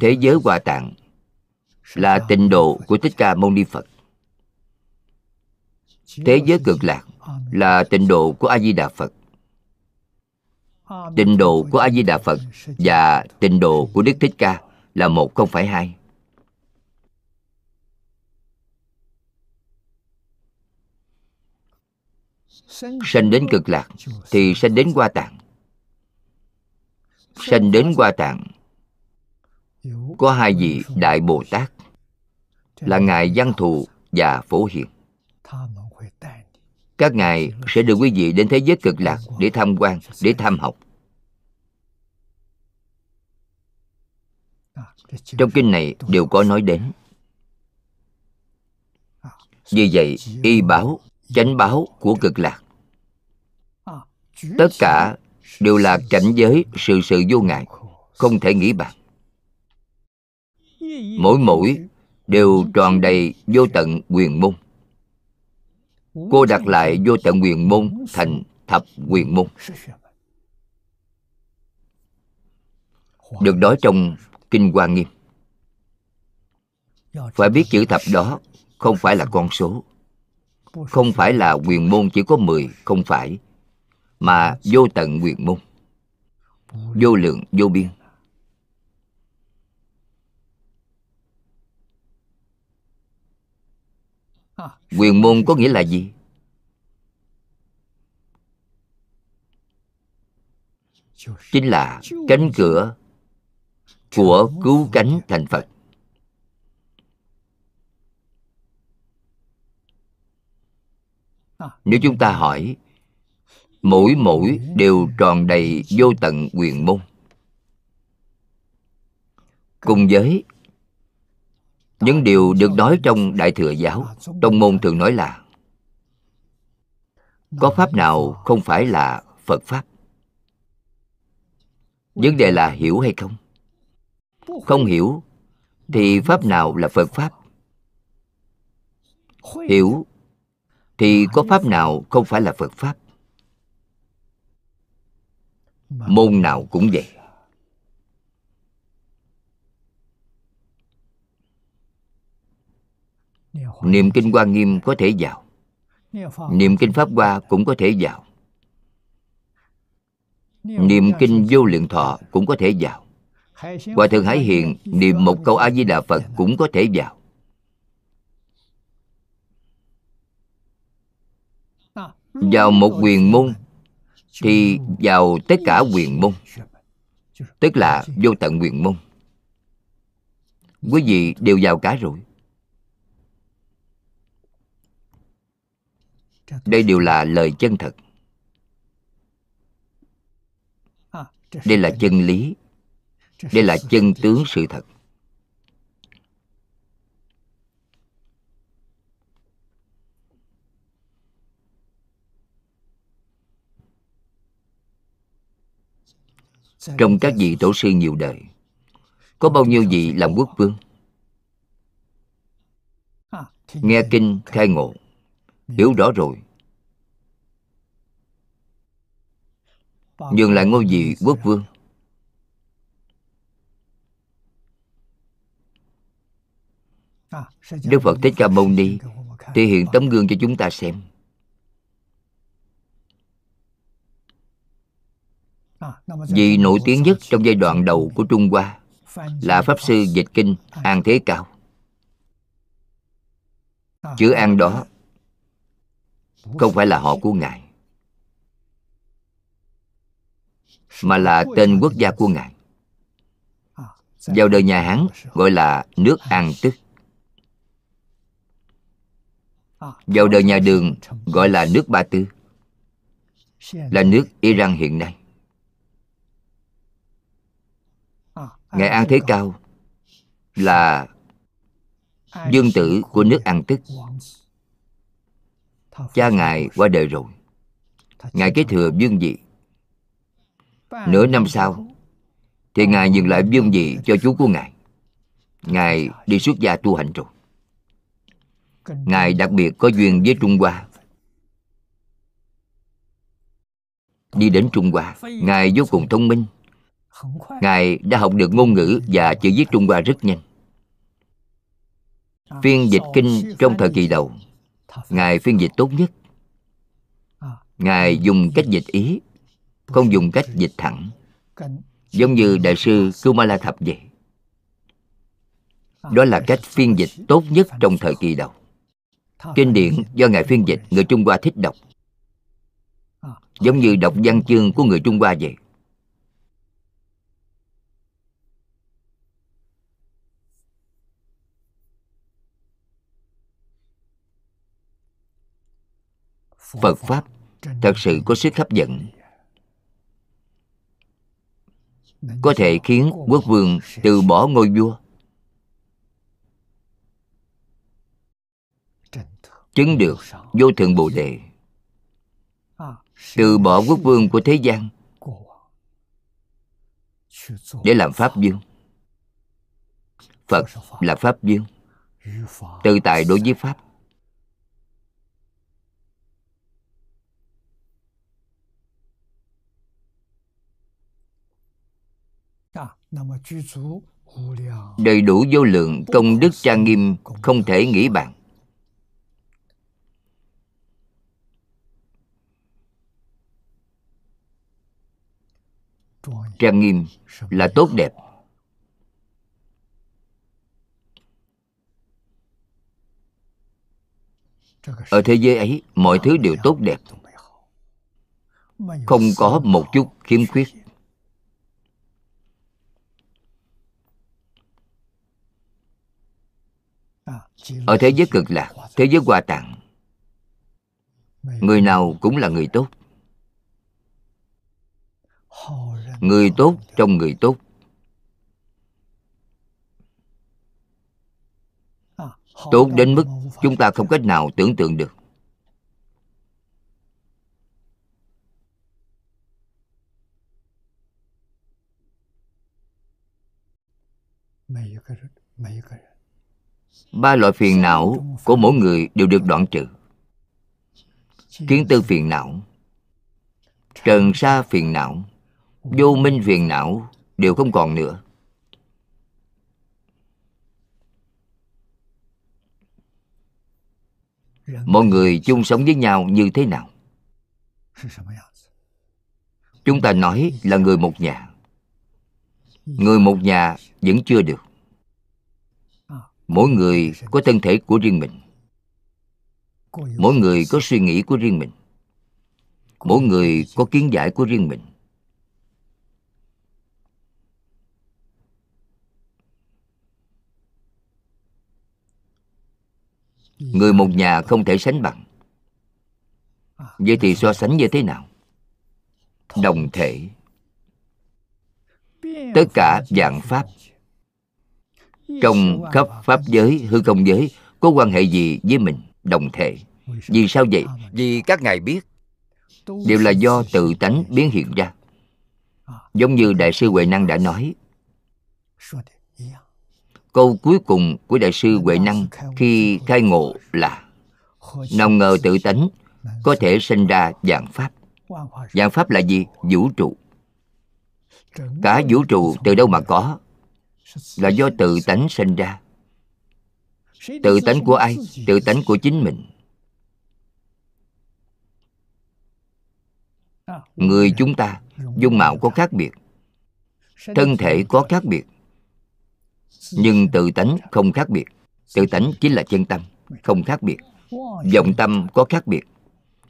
Thế giới hoa tạng là tịnh độ của thích ca mâu ni phật. Thế giới cực lạc là tịnh độ của a di đà phật. Tịnh độ của a di đà phật và tịnh độ của đức thích ca là một không phải hai sanh đến cực lạc thì sanh đến hoa tạng. Sanh đến hoa tạng, có hai vị đại bồ tát, là ngài văn thù và phổ hiền. Các ngài sẽ đưa quý vị đến thế giới cực lạc để tham quan, để tham học. Trong kinh này đều có nói đến. Vì vậy, y báo chánh báo của cực lạc. Tất cả đều là cảnh giới sự sự vô ngại không thể nghĩ bàn. Mỗi mỗi đều tròn đầy vô tận quyền môn. Cô đặt lại vô tận quyền môn thành thập quyền môn. Được nói trong kinh hoa nghiêm. Phải biết chữ thập đó không phải là con số không phải là quyền môn chỉ có 10 không phải, mà vô tận quyền môn. Vô lượng, vô biên. Quyền môn có nghĩa là gì? Chính là cánh cửa của cứu cánh thành phật. Nếu chúng ta hỏi, mỗi mỗi đều tròn đầy vô tận quyền môn. Cùng với, những điều được nói trong đại thừa giáo, trong môn thường nói là, có pháp nào không phải là phật pháp? Vấn đề là hiểu hay không? Không hiểu, thì pháp nào là phật pháp? Hiểu thì có pháp nào không phải là phật pháp? Môn nào cũng vậy. Niệm kinh hoa nghiêm có thể vào. Niệm kinh pháp hoa cũng có thể vào. Niệm kinh vô lượng thọ cũng có thể vào. Hòa thượng hải hiền niệm một câu a di đà phật cũng có thể vào. Vào một quyền môn, thì vào tất cả quyền môn, tức là vô tận quyền môn, quý vị đều vào cả rồi. Đây đều là lời chân thật. Đây là chân lý. Đây là chân tướng sự thật. Trong các vị tổ sư nhiều đời. Có bao nhiêu vị làm quốc vương? Nghe kinh khai ngộ, hiểu rõ rồi. Nhường lại ngôi vị quốc vương. Đức phật thích ca mâu ni thể hiện tấm gương cho chúng ta xem. Vị nổi tiếng nhất trong giai đoạn đầu của Trung Hoa là Pháp Sư Dịch Kinh An Thế Cao. Chữ An đó không phải là họ của Ngài, mà là tên quốc gia của Ngài. Vào đời nhà Hán gọi là nước An Tức. Vào đời nhà Đường gọi là nước Ba Tư, là nước Iran hiện nay. Ngài an thế cao là dương tử của nước an tức. Cha ngài qua đời rồi. Ngài kế thừa vương vị. Nửa năm sau, thì ngài nhường lại vương vị cho chú của ngài. Ngài đi xuất gia tu hành rồi. Ngài đặc biệt có duyên với trung hoa. Đi đến trung hoa, ngài vô cùng thông minh ngài đã học được ngôn ngữ và chữ viết trung hoa rất nhanh. Phiên dịch kinh trong thời kỳ đầu ngài phiên dịch tốt nhất. Ngài dùng cách dịch ý không dùng cách dịch thẳng giống như đại sư kumala thập vậy đó là cách phiên dịch tốt nhất trong thời kỳ đầu. Kinh điển do ngài phiên dịch người trung hoa thích đọc. Giống như đọc văn chương của người trung hoa vậy phật pháp thật sự có sức hấp dẫn. Có thể khiến quốc vương từ bỏ ngôi vua. Chứng được vô thượng bồ đề. Từ bỏ quốc vương của thế gian. Để làm pháp vương. Phật là pháp vương. Tự tại đối với pháp. Đầy đủ vô lượng công đức trang nghiêm không thể nghĩ bàn. Trang nghiêm là tốt đẹp. Ở thế giới ấy, mọi thứ đều tốt đẹp. Không có một chút khiếm khuyết. Ở thế giới cực lạc, thế giới hòa tạng người nào cũng là người tốt. Người tốt trong người tốt. Tốt đến mức chúng ta không cách nào tưởng tượng được ba loại phiền não của mỗi người đều được đoạn trừ. Kiến tư phiền não, trần sa phiền não, vô minh phiền não đều không còn nữa. Mọi người chung sống với nhau như thế nào? Chúng ta nói là người một nhà. Người một nhà vẫn chưa được mỗi người có thân thể của riêng mình. Mỗi người có suy nghĩ của riêng mình. Mỗi người có kiến giải của riêng mình. Người một nhà không thể sánh bằng. Vậy thì so sánh như thế nào? Đồng thể. Tất cả dạng pháp trong khắp pháp giới, hư không giới, có quan hệ gì với mình, đồng thể vì sao vậy? Vì các ngài biết. Đều là do tự tánh biến hiện ra. Giống như đại sư huệ năng đã nói. Câu cuối cùng của đại sư huệ năng khi khai ngộ là, nào ngờ tự tánh có thể sinh ra dạng pháp. Dạng pháp là gì? Vũ trụ. Cả vũ trụ từ đâu mà có? Là do tự tánh sinh ra. Tự tánh của ai? Tự tánh của chính mình. Người chúng ta, dung mạo có khác biệt. Thân thể có khác biệt. Nhưng tự tánh không khác biệt. Tự tánh chính là chân tâm, không khác biệt. Vọng tâm có khác biệt.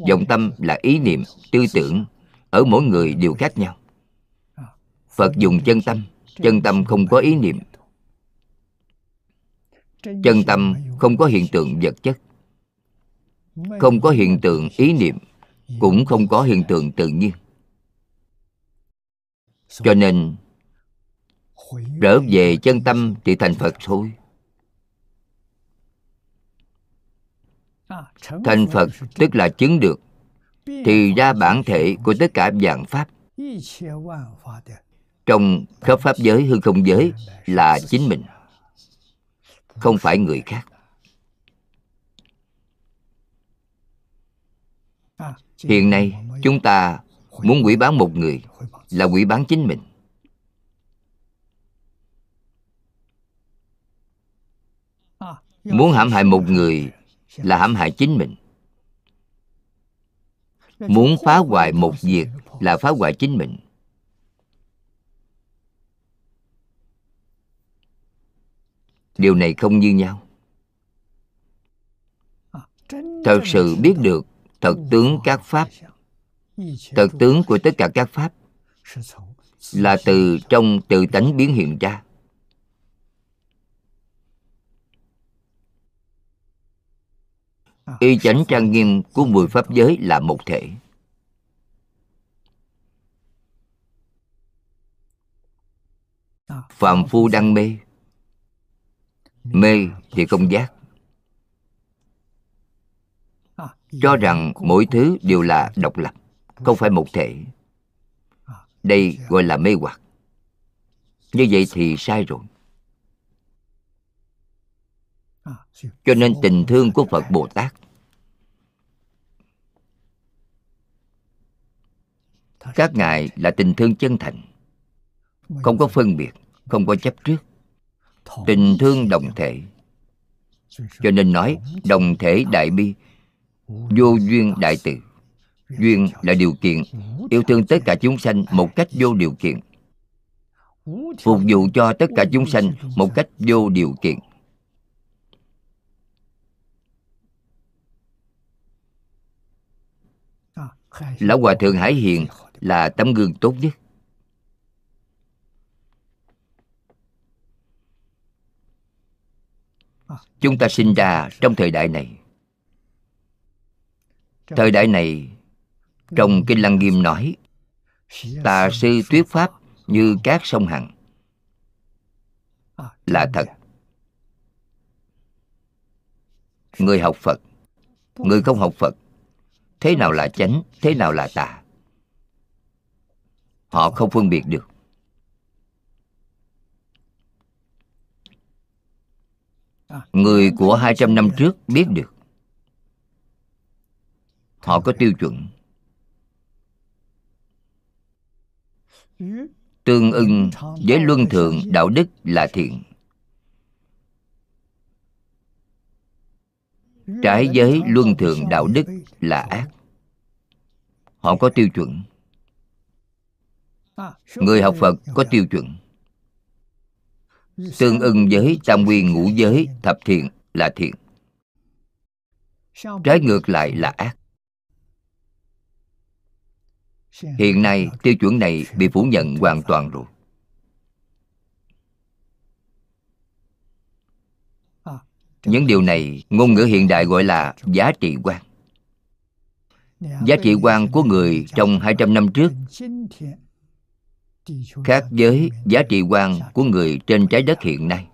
Vọng tâm là ý niệm, tư tưởng ở mỗi người đều khác nhau. Phật dùng chân tâm chân tâm không có ý niệm. Chân tâm không có hiện tượng vật chất. Không có hiện tượng ý niệm, cũng không có hiện tượng tự nhiên. Cho nên, trở về chân tâm thì thành phật thôi. Thành phật tức là chứng được, thì ra bản thể của tất cả dạng pháp trong khắp pháp giới hư không giới là chính mình, không phải người khác. Hiện nay, chúng ta muốn quỷ bán một người là quỷ bán chính mình. Muốn hãm hại một người là hãm hại chính mình. Muốn phá hoại một việc là phá hoại chính mình. Điều này không như nhau. Thật sự biết được, thật tướng các pháp, thật tướng của tất cả các pháp là từ trong tự tánh biến hiện ra. Y chánh trang nghiêm của mười pháp giới là một thể. Phạm phu đang mê mê thì không giác. Cho rằng mỗi thứ đều là độc lập, không phải một thể. Đây gọi là mê hoặc. Như vậy thì sai rồi. Cho nên tình thương của phật bồ tát các ngài là tình thương chân thành, không có phân biệt, không có chấp trước tình thương đồng thể. Cho nên nói đồng thể đại bi vô duyên đại từ. Duyên là điều kiện yêu thương tất cả chúng sanh một cách vô điều kiện. Phục vụ cho tất cả chúng sanh một cách vô điều kiện. Lão hòa thượng hải hiền là tấm gương tốt nhất chúng ta sinh ra trong thời đại này. Thời đại này, trong kinh lăng nghiêm nói, tà sư thuyết pháp như các sông hằng. Là thật. Người học phật, người không học phật, thế nào là chánh, thế nào là tà? Họ không phân biệt được. Người của 200 năm trước biết được. Họ có tiêu chuẩn. Tương ưng với luân thường đạo đức là thiện. Trái với luân thường đạo đức là ác. Họ có tiêu chuẩn. Người học phật có tiêu chuẩn tương ưng với tam nguyên ngũ giới, thập thiện là thiện. Trái ngược lại là ác. Hiện nay, tiêu chuẩn này bị phủ nhận hoàn toàn rồi. Những điều này, ngôn ngữ hiện đại gọi là giá trị quan. Giá trị quan của người trong 200 năm trước khác với giá trị quan của người trên trái đất hiện nay.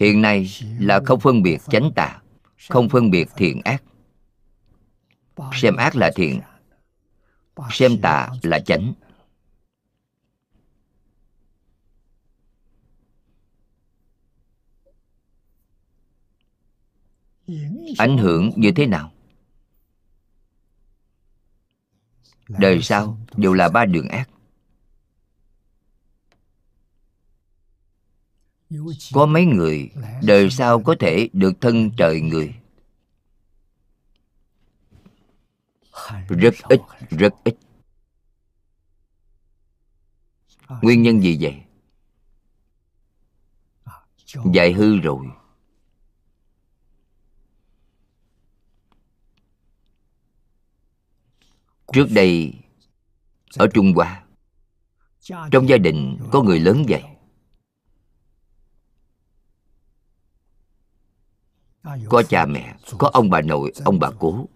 Hiện nay là không phân biệt chánh tà, không phân biệt thiện ác. Xem ác là thiện, xem tà là chánh. Ảnh hưởng như thế nào? Đời sau đều là ba đường ác. Có mấy người đời sau có thể được thân trời người. Rất ít rất ít. Nguyên nhân gì vậy? Dạy hư rồi trước đây, ở trung hoa, trong gia đình có người lớn vậy. Có cha mẹ, có ông bà nội, ông bà cố,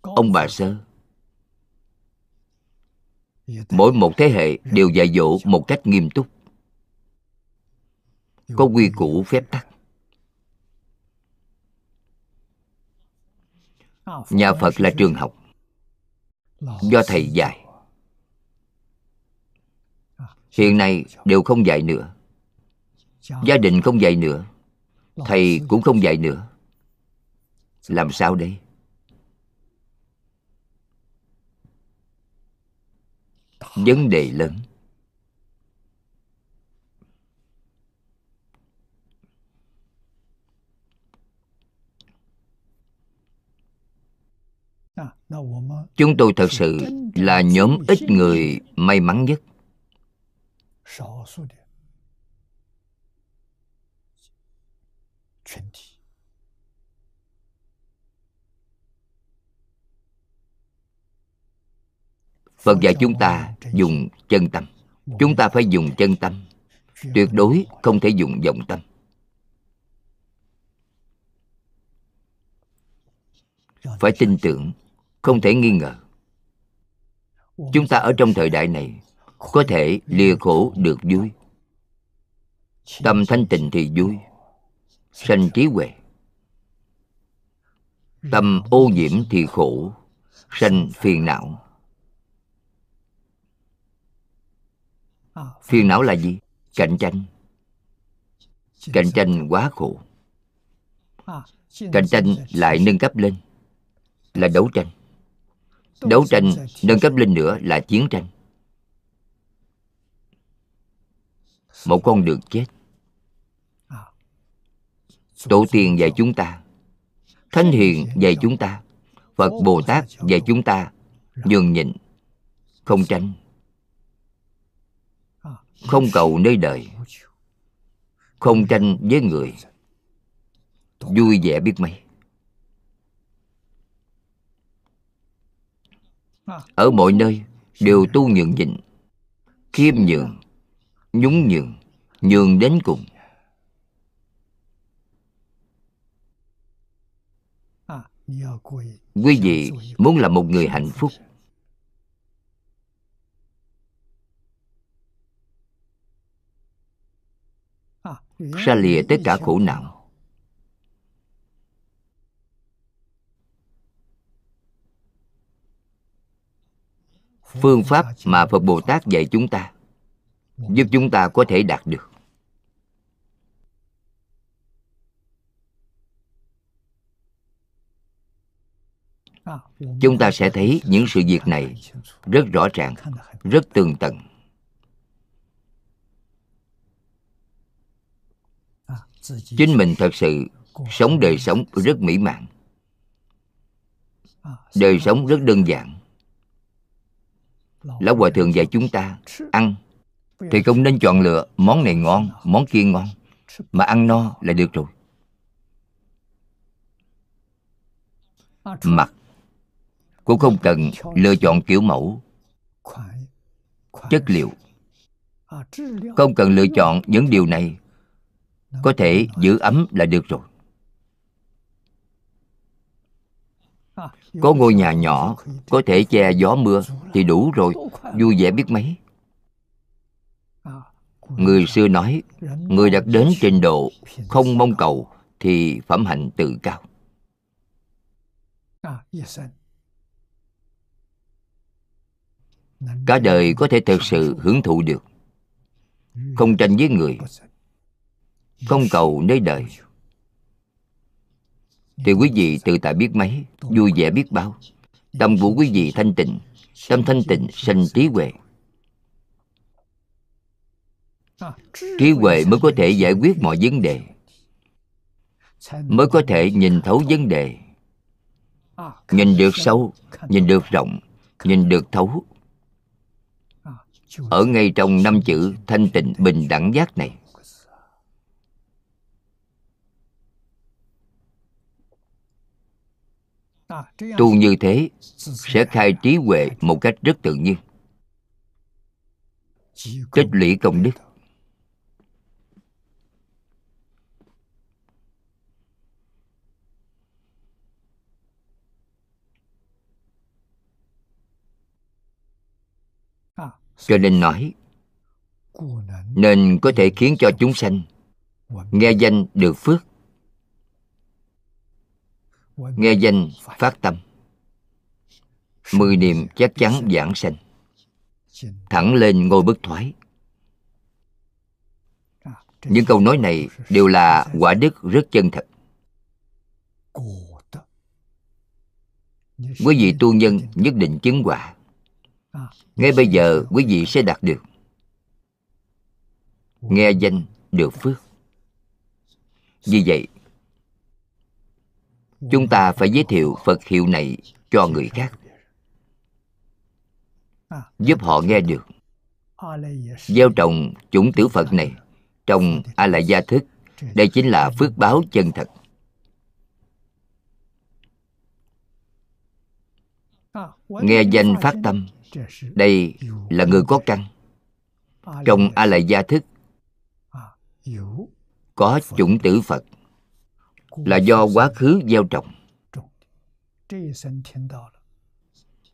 ông bà sơ. Mỗi một thế hệ đều dạy dỗ một cách nghiêm túc. Có quy củ phép tắc. Nhà phật là trường học do thầy dạy. Hiện nay đều không dạy nữa. Gia đình không dạy nữa. Thầy cũng không dạy nữa. Làm sao đây? Vấn đề lớn chúng tôi thật sự là nhóm ít người may mắn nhất. Phật dạy chúng ta dùng chân tâm. Chúng ta phải dùng chân tâm. Tuyệt đối không thể dùng vọng tâm. Phải tin tưởng không thể nghi ngờ. Chúng ta ở trong thời đại này, có thể lìa khổ được vui. Tâm thanh tịnh thì vui. Sanh trí huệ. Tâm ô nhiễm thì khổ. Sanh phiền não. Phiền não là gì? Cạnh tranh. Cạnh tranh quá khổ. Cạnh tranh lại nâng cấp lên. Là đấu tranh đấu tranh, nâng cấp lên nữa là chiến tranh. Một con đường chết. Tổ tiên dạy chúng ta, thánh hiền dạy chúng ta, phật bồ tát dạy chúng ta nhường nhịn, không tranh không cầu nơi đời, không tranh với người. Vui vẻ biết mấy. Ở mọi nơi đều tu nhường nhịn, khiêm nhường nhún nhường nhường đến cùng. Quý vị muốn là một người hạnh phúc. Xa lìa tất cả khổ não. Phương pháp mà phật bồ tát dạy chúng ta, giúp chúng ta có thể đạt được. Chúng ta sẽ thấy những sự việc này rất rõ ràng, rất tường tận. Chính mình thật sự sống đời sống rất mỹ mãn. Đời sống rất đơn giản lão hòa thượng dạy chúng ta ăn. Thì không nên chọn lựa món này ngon, món kia ngon. Mà ăn no là được rồi. Mặc cũng không cần lựa chọn kiểu mẫu. Chất liệu. Không cần lựa chọn những điều này. Có thể giữ ấm là được rồi. có ngôi nhà nhỏ, có thể che gió mưa thì đủ rồi. Vui vẻ biết mấy. Người xưa nói, người đạt đến trình độ không mong cầu thì phẩm hạnh tự cao. Cả đời có thể thực sự hưởng thụ được. Không tranh với người. Không cầu nơi đời thì quý vị tự tại biết mấy, vui vẻ biết bao. Tâm của quý vị thanh tịnh, tâm thanh tịnh sanh trí huệ. Trí huệ mới có thể giải quyết mọi vấn đề, mới có thể nhìn thấu vấn đề. Nhìn được sâu, nhìn được rộng, nhìn được thấu. Ở ngay trong năm chữ thanh tịnh bình đẳng giác này tu như thế sẽ khai trí huệ một cách rất tự nhiên. Tích lũy công đức. Cho nên nói, nên có thể khiến cho chúng sanh nghe danh được phước nghe danh phát tâm. Mười niệm chắc chắn giảng sanh. Thẳng lên ngôi bất thoái. Những câu nói này đều là quả đức rất chân thật. Quý vị tu nhân nhất định chứng quả. Ngay bây giờ quý vị sẽ đạt được. Nghe danh được phước. Vì vậy chúng ta phải giới thiệu phật hiệu này cho người khác. Giúp họ nghe được. Gieo trồng chủng tử phật này trong a la gia thức đây chính là phước báo chân thật. Nghe danh phát tâm, đây là người có căn. Trong a la gia thức có chủng tử phật là do quá khứ gieo trồng.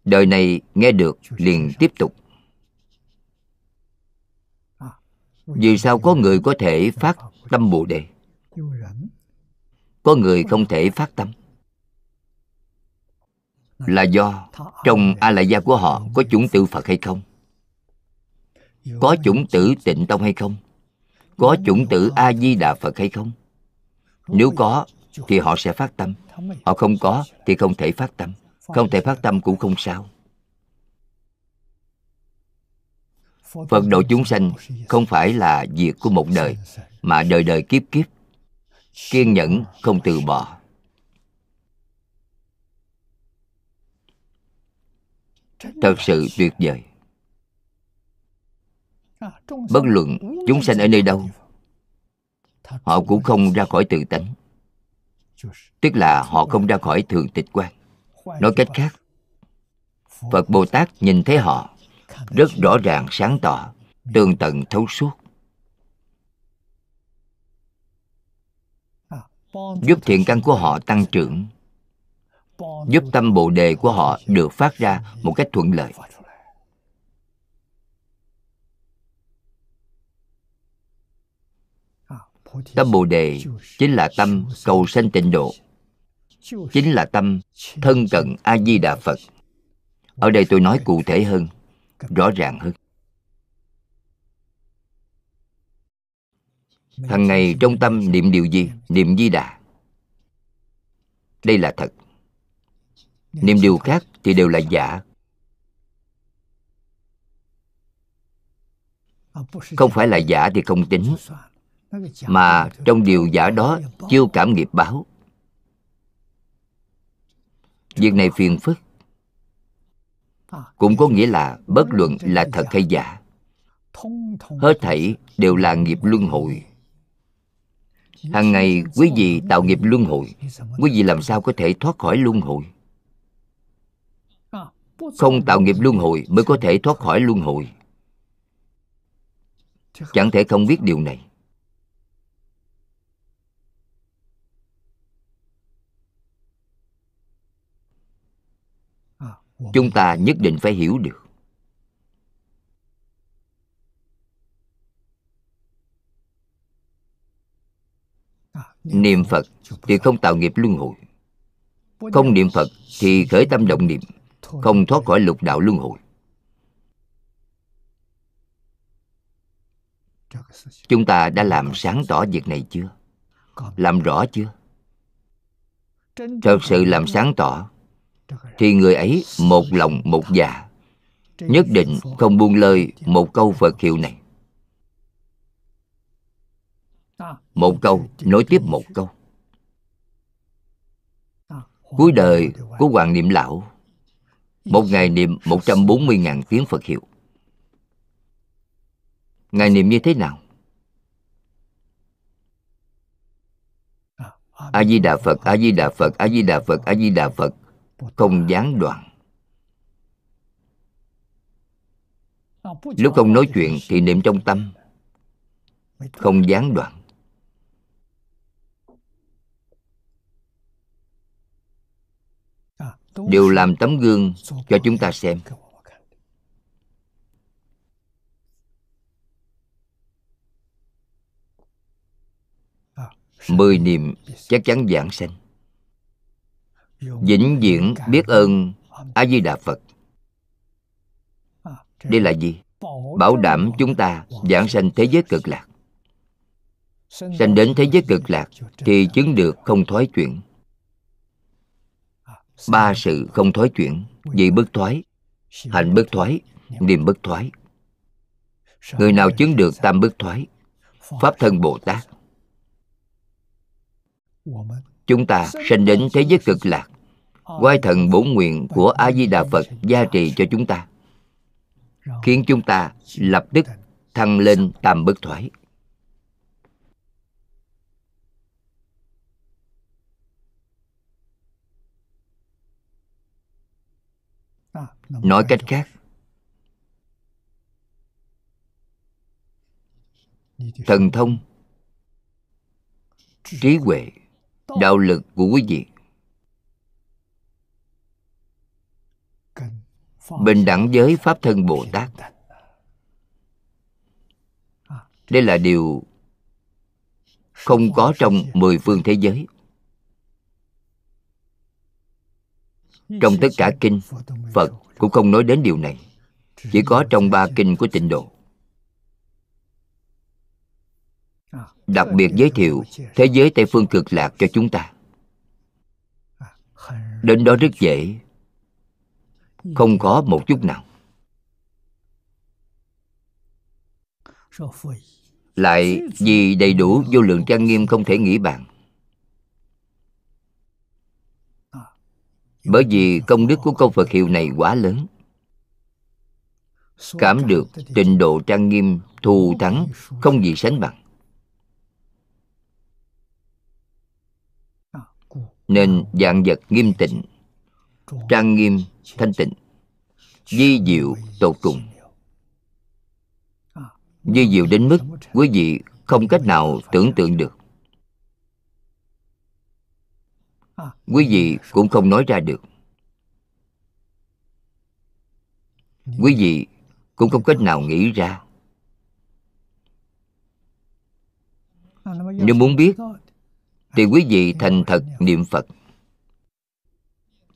Đời này nghe được liền tiếp tục. Vì sao có người có thể phát tâm bồ đề? Có người không thể phát tâm. Là do trong a la gia của họ có chủng tử phật hay không? Có chủng tử tịnh tông hay không? Có chủng tử a di đà phật hay không? Nếu có, thì họ sẽ phát tâm. Họ không có, thì không thể phát tâm. Không thể phát tâm cũng không sao. Phật độ chúng sanh không phải là việc của một đời, mà đời đời kiếp kiếp. Kiên nhẫn không từ bỏ. Thật sự tuyệt vời. Bất luận chúng sanh ở nơi đâu họ cũng không ra khỏi tự tánh. Tức là họ không ra khỏi thường tịch quan. Nói cách khác, phật bồ tát nhìn thấy họ, rất rõ ràng sáng tỏ, tường tận thấu suốt. Giúp thiện căn của họ tăng trưởng, giúp tâm bồ đề của họ được phát ra một cách thuận lợi. Tâm bồ đề chính là tâm cầu sanh tịnh độ, chính là tâm thân cận a di đà phật. Ở đây tôi nói cụ thể hơn, rõ ràng hơn. Hằng ngày trong tâm niệm điều gì? Niệm di đà đây là thật. Niệm điều khác thì đều là giả. Không phải là giả thì không tính mà trong điều giả đó chiêu cảm nghiệp báo. Việc này phiền phức. Cũng có nghĩa là bất luận là thật hay giả, hết thảy đều là nghiệp luân hồi. Hàng ngày, quý vị tạo nghiệp luân hồi, quý vị làm sao có thể thoát khỏi luân hồi? Không tạo nghiệp luân hồi mới có thể thoát khỏi luân hồi. Chẳng thể không biết điều này. Chúng ta nhất định phải hiểu được. Niệm phật thì không tạo nghiệp luân hồi. Không niệm phật thì khởi tâm động niệm, không thoát khỏi lục đạo luân hồi. Chúng ta đã làm sáng tỏ việc này chưa? Làm rõ chưa? Thật sự làm sáng tỏ thì người ấy một lòng một dạ nhất định không buông lơi một câu phật hiệu này. Một câu nối tiếp một câu. Cuối đời của Hoàng Niệm Lão Một ngày niệm 140.000 tiếng Phật hiệu. Ngài niệm như thế nào? A-di-đà Phật, A-di-đà Phật, A-di-đà Phật, A-di-đà Phật. Không gián đoạn. Lúc không nói chuyện thì niệm trong tâm. Không gián đoạn. Đều làm tấm gương cho chúng ta xem. Mười niệm chắc chắn giảng sanh vĩnh viễn biết ơn a di đà phật. Đây là gì? Bảo đảm chúng ta giảng sanh thế giới cực lạc. Sanh đến thế giới cực lạc thì chứng được không thoái chuyển. Ba sự không thoái chuyển, vì bất thoái, hạnh bất thoái niềm bất thoái. Người nào chứng được tam bất thoái? Pháp thân bồ tát chúng ta sanh đến thế giới cực lạc. Quay thần bổn nguyện của a di đà phật gia trì cho chúng ta. Khiến chúng ta lập tức thăng lên tam bất thoái. Nói cách khác, thần thông, trí huệ đạo lực của quý vị. Bình đẳng với pháp thân bồ tát. Đây là điều không có trong mười phương thế giới. Trong tất cả kinh, phật cũng không nói đến điều này. Chỉ có trong ba kinh của tịnh độ. Đặc biệt giới thiệu thế giới tây phương cực lạc cho chúng ta. Đến đó rất dễ. Không có một chút nào. Lại vì đầy đủ vô lượng trang nghiêm không thể nghĩ bàn. Bởi vì công đức của câu phật hiệu này quá lớn. Cảm được trình độ trang nghiêm thù thắng không gì sánh bằng. Nên dạng vật nghiêm tịnh, trang nghiêm thanh tịnh di diệu tột cùng. Di diệu đến mức quý vị không cách nào tưởng tượng được. Quý vị cũng không nói ra được. Quý vị cũng không cách nào nghĩ ra. Nếu muốn biết thì quý vị thành thật niệm phật.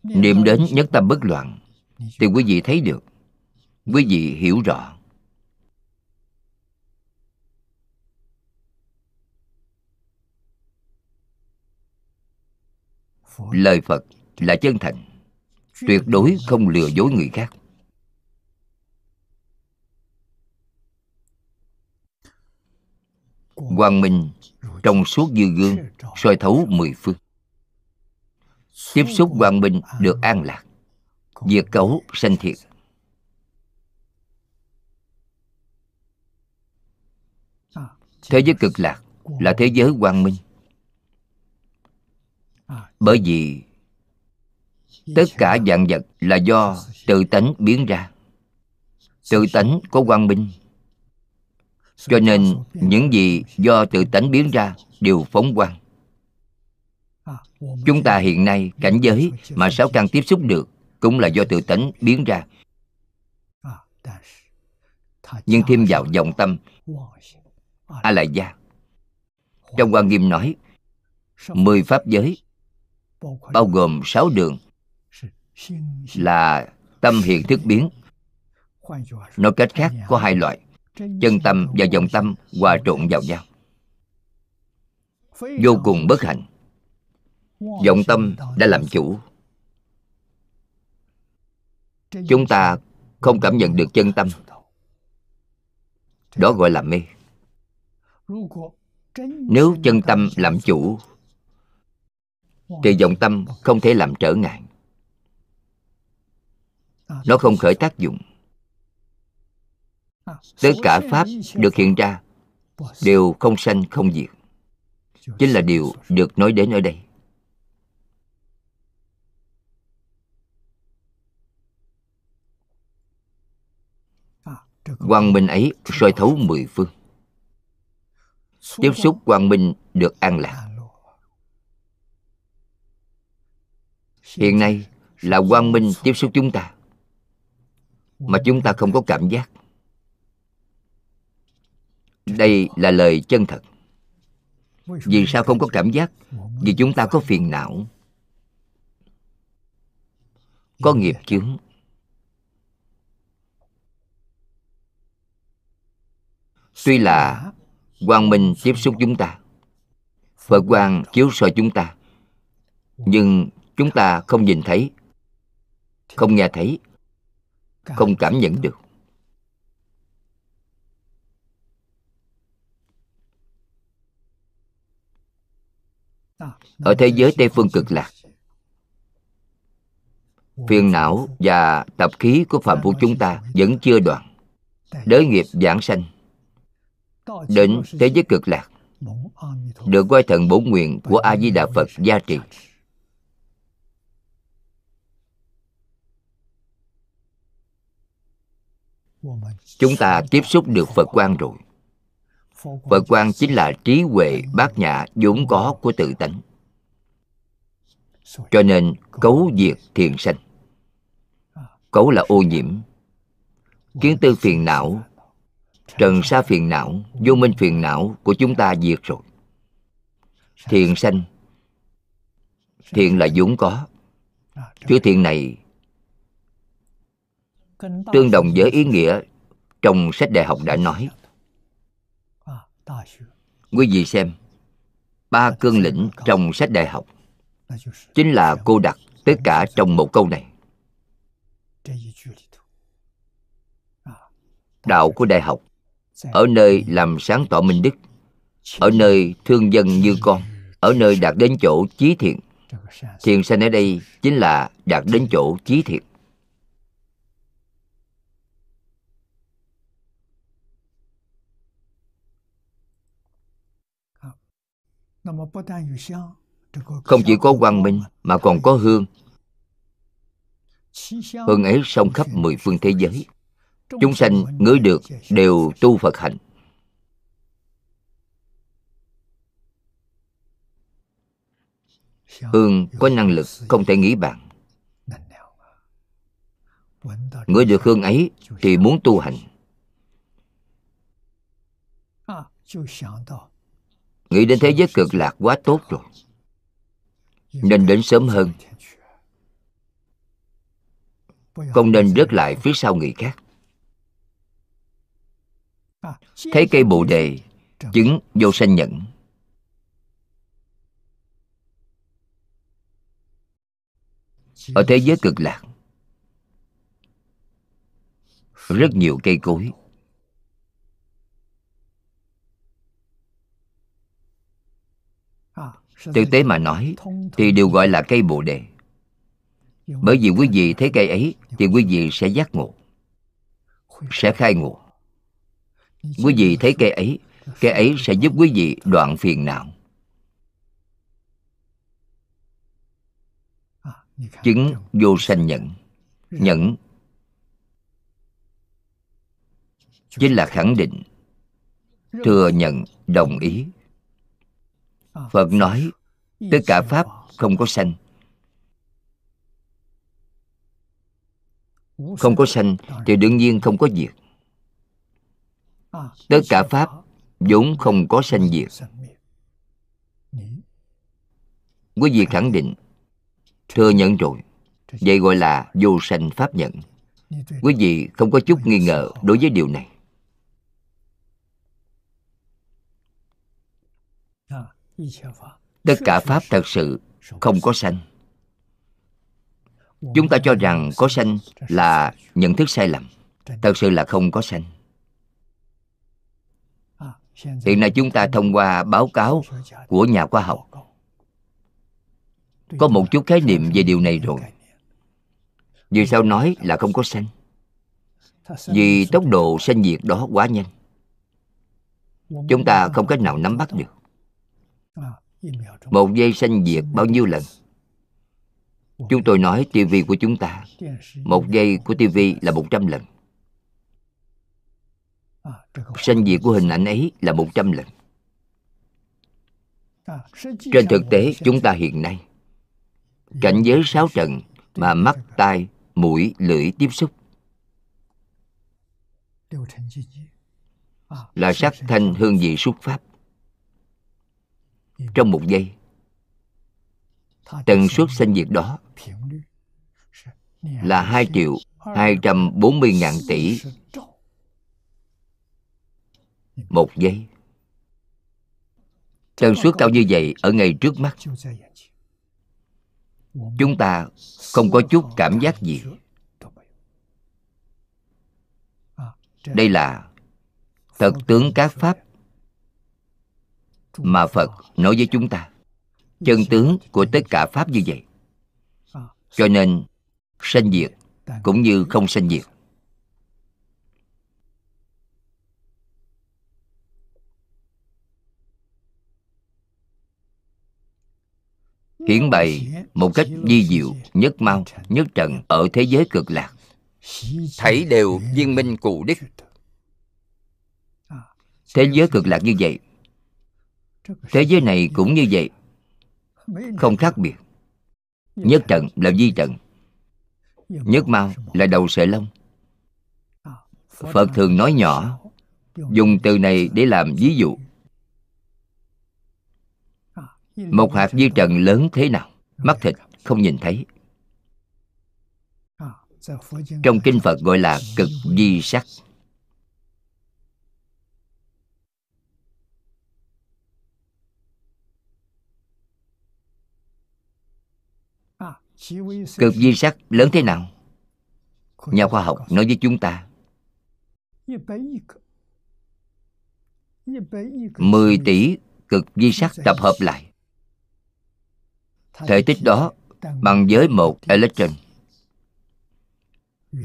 Niệm đến nhất tâm bất loạn, thì quý vị thấy được. Quý vị hiểu rõ. Lời phật là chân thành, tuyệt đối không lừa dối người khác. Quang minh trong suốt như gương, soi thấu mười phương. Tiếp xúc quang minh được an lạc, diệt cấu sanh thiệt. Thế giới cực lạc là thế giới quang minh. Bởi vì tất cả dạng vật là do tự tánh biến ra. Tự tánh có quang minh cho nên những gì do tự tánh biến ra đều phóng quang. Chúng ta hiện nay cảnh giới mà sáu căn tiếp xúc được cũng là do tự tánh biến ra. Nhưng thêm vào vọng tâm a lại gia trong quan nghiêm nói mười pháp giới bao gồm sáu đường là tâm hiện thức biến. nói cách khác có hai loại chân tâm và vọng tâm hòa trộn vào nhau. Vô cùng bất hạnh. Vọng tâm đã làm chủ. Chúng ta không cảm nhận được chân tâm. Đó gọi là mê. Nếu chân tâm làm chủ, thì vọng tâm không thể làm trở ngại. Nó không khởi tác dụng tất cả pháp được hiện ra đều không sanh, không diệt. Chính là điều được nói đến ở đây. Quang minh ấy soi thấu mười phương. Tiếp xúc quang minh được an lạc. Hiện nay là quang minh tiếp xúc chúng ta, mà chúng ta không có cảm giác đây là lời chân thật. Vì sao không có cảm giác? Vì chúng ta có phiền não. Có nghiệp chướng. Tuy là quang minh tiếp xúc chúng ta phật quang chiếu soi chúng ta, nhưng chúng ta không nhìn thấy, không nghe thấy, không cảm nhận được. Ở thế giới tây phương cực lạc, phiền não và tập khí của phạm phu chúng ta vẫn chưa đoạn. Đới nghiệp giảng sanh đến thế giới cực lạc, được quay thần bổ nguyện của a di đà phật gia trì. Chúng ta tiếp xúc được phật quan rồi. Phật quan chính là trí huệ bát nhã vốn có của tự tánh cho nên cấu diệt thiền sanh. Cấu là ô nhiễm. Kiến tư phiền não, trần sa phiền não, vô minh phiền não của chúng ta diệt rồi. Thiền sanh thiền là vốn có. Chữ thiền này tương đồng với ý nghĩa trong sách đại học đã nói. Quý vị xem, ba cương lĩnh trong sách đại học chính là cô đặt tất cả trong một câu này. Đạo của đại học, ở nơi làm sáng tỏ minh đức, ở nơi thương dân như con, ở nơi đạt đến chỗ chí thiện. Thiền sanh ở đây chính là đạt đến chỗ chí thiện không chỉ có quang minh mà còn có hương. Hương ấy sông khắp mười phương thế giới. Chúng sanh ngửi được đều tu phật hạnh hương có năng lực không thể nghĩ bạn ngửi được hương ấy thì muốn tu hành. Nghĩ đến thế giới cực lạc quá tốt rồi nên đến sớm hơn. Không nên rớt lại phía sau người khác. Thấy cây bồ đề, chứng vô sanh nhẫn. Ở thế giới cực lạc, rất nhiều cây cối. Thực tế mà nói, thì đều gọi là cây bồ đề. Bởi vì quý vị thấy cây ấy, thì quý vị sẽ giác ngộ, sẽ khai ngộ. Quý vị thấy cây ấy cây ấy sẽ giúp quý vị đoạn phiền não. Chứng vô sanh nhẫn. Nhẫn chính là khẳng định, thừa nhận đồng ý. Phật nói tất cả pháp không có sanh. Không có sanh thì đương nhiên không có diệt. Tất cả pháp vốn không có sanh diệt. Quý vị khẳng định, thừa nhận rồi. Vậy gọi là vô sanh pháp nhận. Quý vị không có chút nghi ngờ đối với điều này tất cả pháp thật sự không có sanh. Chúng ta cho rằng có sanh là nhận thức sai lầm. Thật sự là không có sanh. Hiện nay chúng ta thông qua báo cáo của nhà khoa học. Có một chút khái niệm về điều này rồi. Vì sao nói là không có sanh? Vì tốc độ sanh diệt đó quá nhanh. Chúng ta không cách nào nắm bắt được một giây sanh diệt bao nhiêu lần? Chúng tôi nói tivi của chúng ta. Một giây của tivi là một trăm lần. Sanh diệt của hình ảnh ấy là một trăm lần. Trên thực tế, chúng ta hiện nay, cảnh giới sáu trần mà mắt, tai, mũi, lưỡi tiếp xúc là sắc thanh hương vị xúc pháp trong một giây. Tần suất sanh diệt đó là hai triệu hai trăm bốn mươi ngàn tỷ. một giây. Tần suất cao như vậy ở ngay trước mắt. chúng ta không có chút cảm giác gì. đây là thật tướng các pháp mà phật nói với chúng ta, chân tướng của tất cả pháp như vậy. Cho nên, sanh diệt cũng như không sanh diệt. Hiển bày một cách di diệu, nhất mau, nhất trần ở thế giới cực lạc. Thấy đều viên minh cụ đích. Thế giới cực lạc như vậy thế giới này cũng như vậy. Không khác biệt. Nhất trận là di trận. Nhất mau là đầu sợi lông. Phật thường nói nhỏ, dùng từ này để làm ví dụ. Một hạt di trần lớn thế nào? Mắt thịt không nhìn thấy. Trong kinh phật gọi là cực di sắc. Cực di sắc lớn thế nào? Nhà khoa học nói với chúng ta. 10 tỷ cực di sắc tập hợp lại. Thể tích đó bằng với một electron.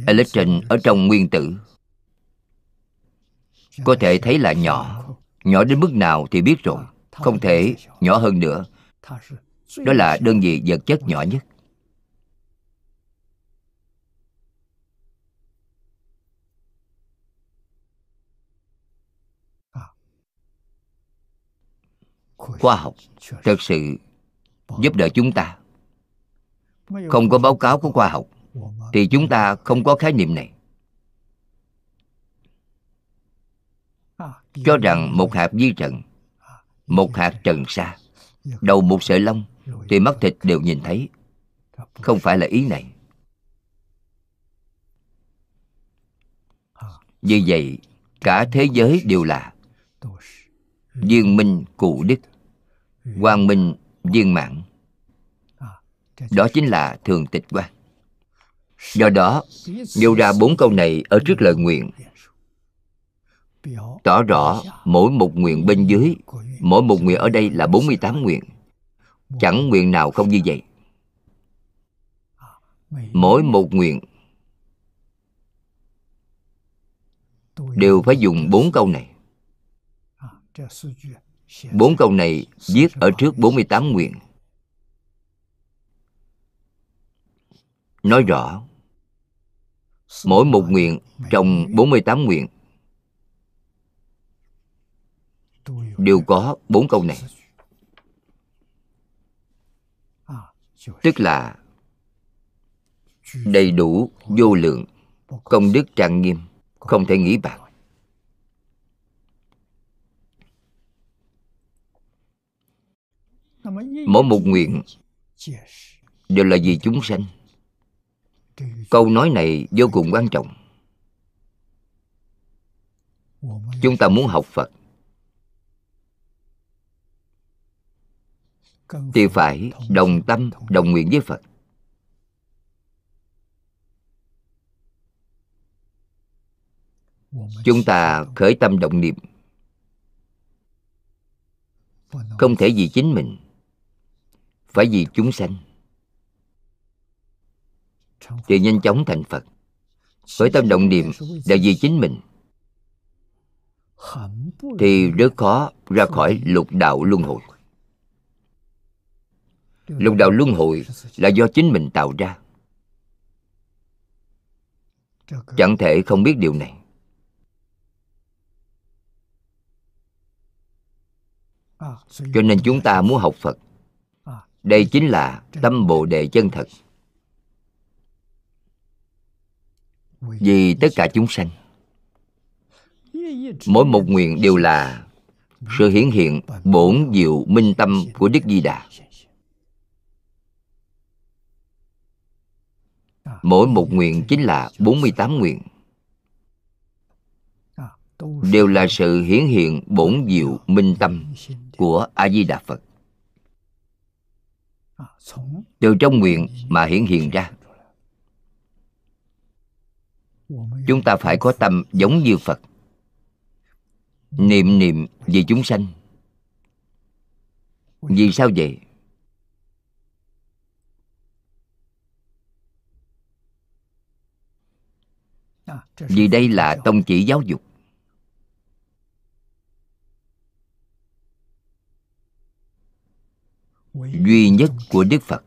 Electron ở trong nguyên tử. Có thể thấy là nhỏ. Nhỏ đến mức nào thì biết rồi. Không thể nhỏ hơn nữa. Đó là đơn vị vật chất nhỏ nhất. Khoa học thật sự giúp đỡ chúng ta. Không có báo cáo của khoa học thì chúng ta không có khái niệm này. Cho rằng một hạt di trần, một hạt trần sa, đầu một sợi lông thì mắt thịt đều nhìn thấy. Không phải là ý này. Vì vậy, cả thế giới đều là viên minh cụ đức quang minh viên mãn. Đó chính là thường tịch quan do đó nêu ra bốn câu này ở trước lời nguyện. Tỏ rõ mỗi một nguyện bên dưới mỗi một nguyện ở đây là 48 nguyện. Chẳng nguyện nào không như vậy. Mỗi một nguyện đều phải dùng bốn câu này Bốn câu này viết ở trước 48 nguyện. Nói rõ Mỗi một nguyện trong 48 nguyện Đều có bốn câu này. Tức là Đầy đủ, vô lượng Công đức trang nghiêm Không thể nghĩ bạc mỗi một nguyện đều là vì chúng sanh. Câu nói này vô cùng quan trọng. Chúng ta muốn học phật thì phải đồng tâm, đồng nguyện với phật. Chúng ta khởi tâm động niệm, không thể vì chính mình phải vì chúng sanh. Thì nhanh chóng thành phật. Khởi tâm động niệm là vì chính mình. Thì rất khó ra khỏi lục đạo luân hồi. Lục đạo luân hồi là do chính mình tạo ra. Chẳng thể không biết điều này. Cho nên chúng ta muốn học phật đây chính là tâm bồ đề chân thật. Vì tất cả chúng sanh, mỗi một nguyện đều là sự hiển hiện bổn diệu minh tâm của đức di đà. Mỗi một nguyện chính là 48 nguyện. Đều là sự hiển hiện bổn diệu minh tâm của a di đà phật từ trong nguyện mà hiển hiện ra. Chúng ta phải có tâm giống như phật. Niệm niệm vì chúng sanh. Vì sao vậy? Vì đây là tông chỉ giáo dục. Duy nhất của đức phật.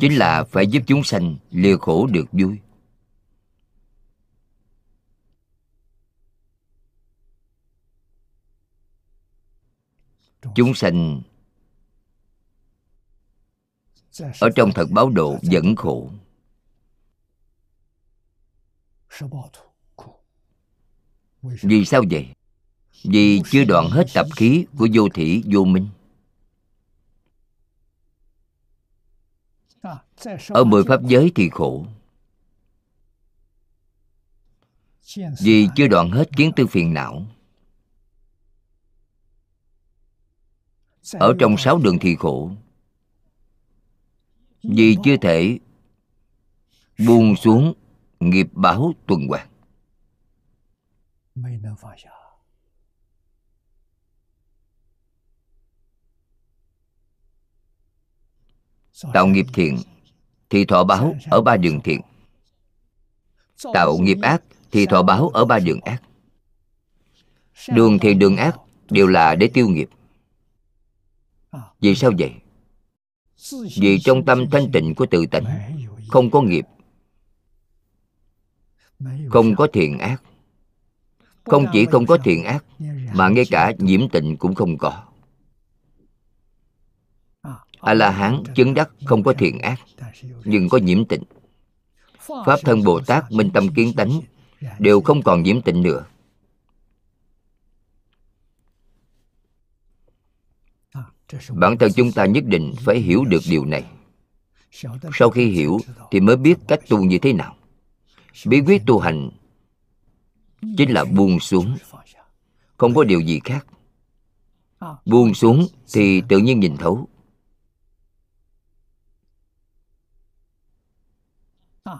Chính là phải giúp chúng sanh lìa khổ được vui. Chúng sanh ở trong thật báo độ vẫn khổ. Vì sao vậy vì chưa đoạn hết tập khí của vô thủy, vô minh. Ở mười pháp giới thì khổ. Vì chưa đoạn hết kiến tư phiền não. Ở trong sáu đường thì khổ. Vì chưa thể buông xuống nghiệp báo tuần hoàn. Tạo nghiệp thiện, thì thọ báo ở ba đường thiện. Tạo nghiệp ác, thì thọ báo ở ba đường ác. Đường thiện đường ác, đều là để tiêu nghiệp. Vì sao vậy? Vì trong tâm thanh tịnh của tự tánh, không có nghiệp, không có thiện ác. Không chỉ không có thiện ác, mà ngay cả nhiễm tịnh cũng không có a la hán chứng đắc không có thiện ác, nhưng có nhiễm tịnh. Pháp thân bồ tát minh tâm kiến tánh, đều không còn nhiễm tịnh nữa. Bản thân chúng ta nhất định phải hiểu được điều này. Sau khi hiểu thì mới biết cách tu như thế nào. Bí quyết tu hành chính là buông xuống, không có điều gì khác. Buông xuống thì tự nhiên nhìn thấu.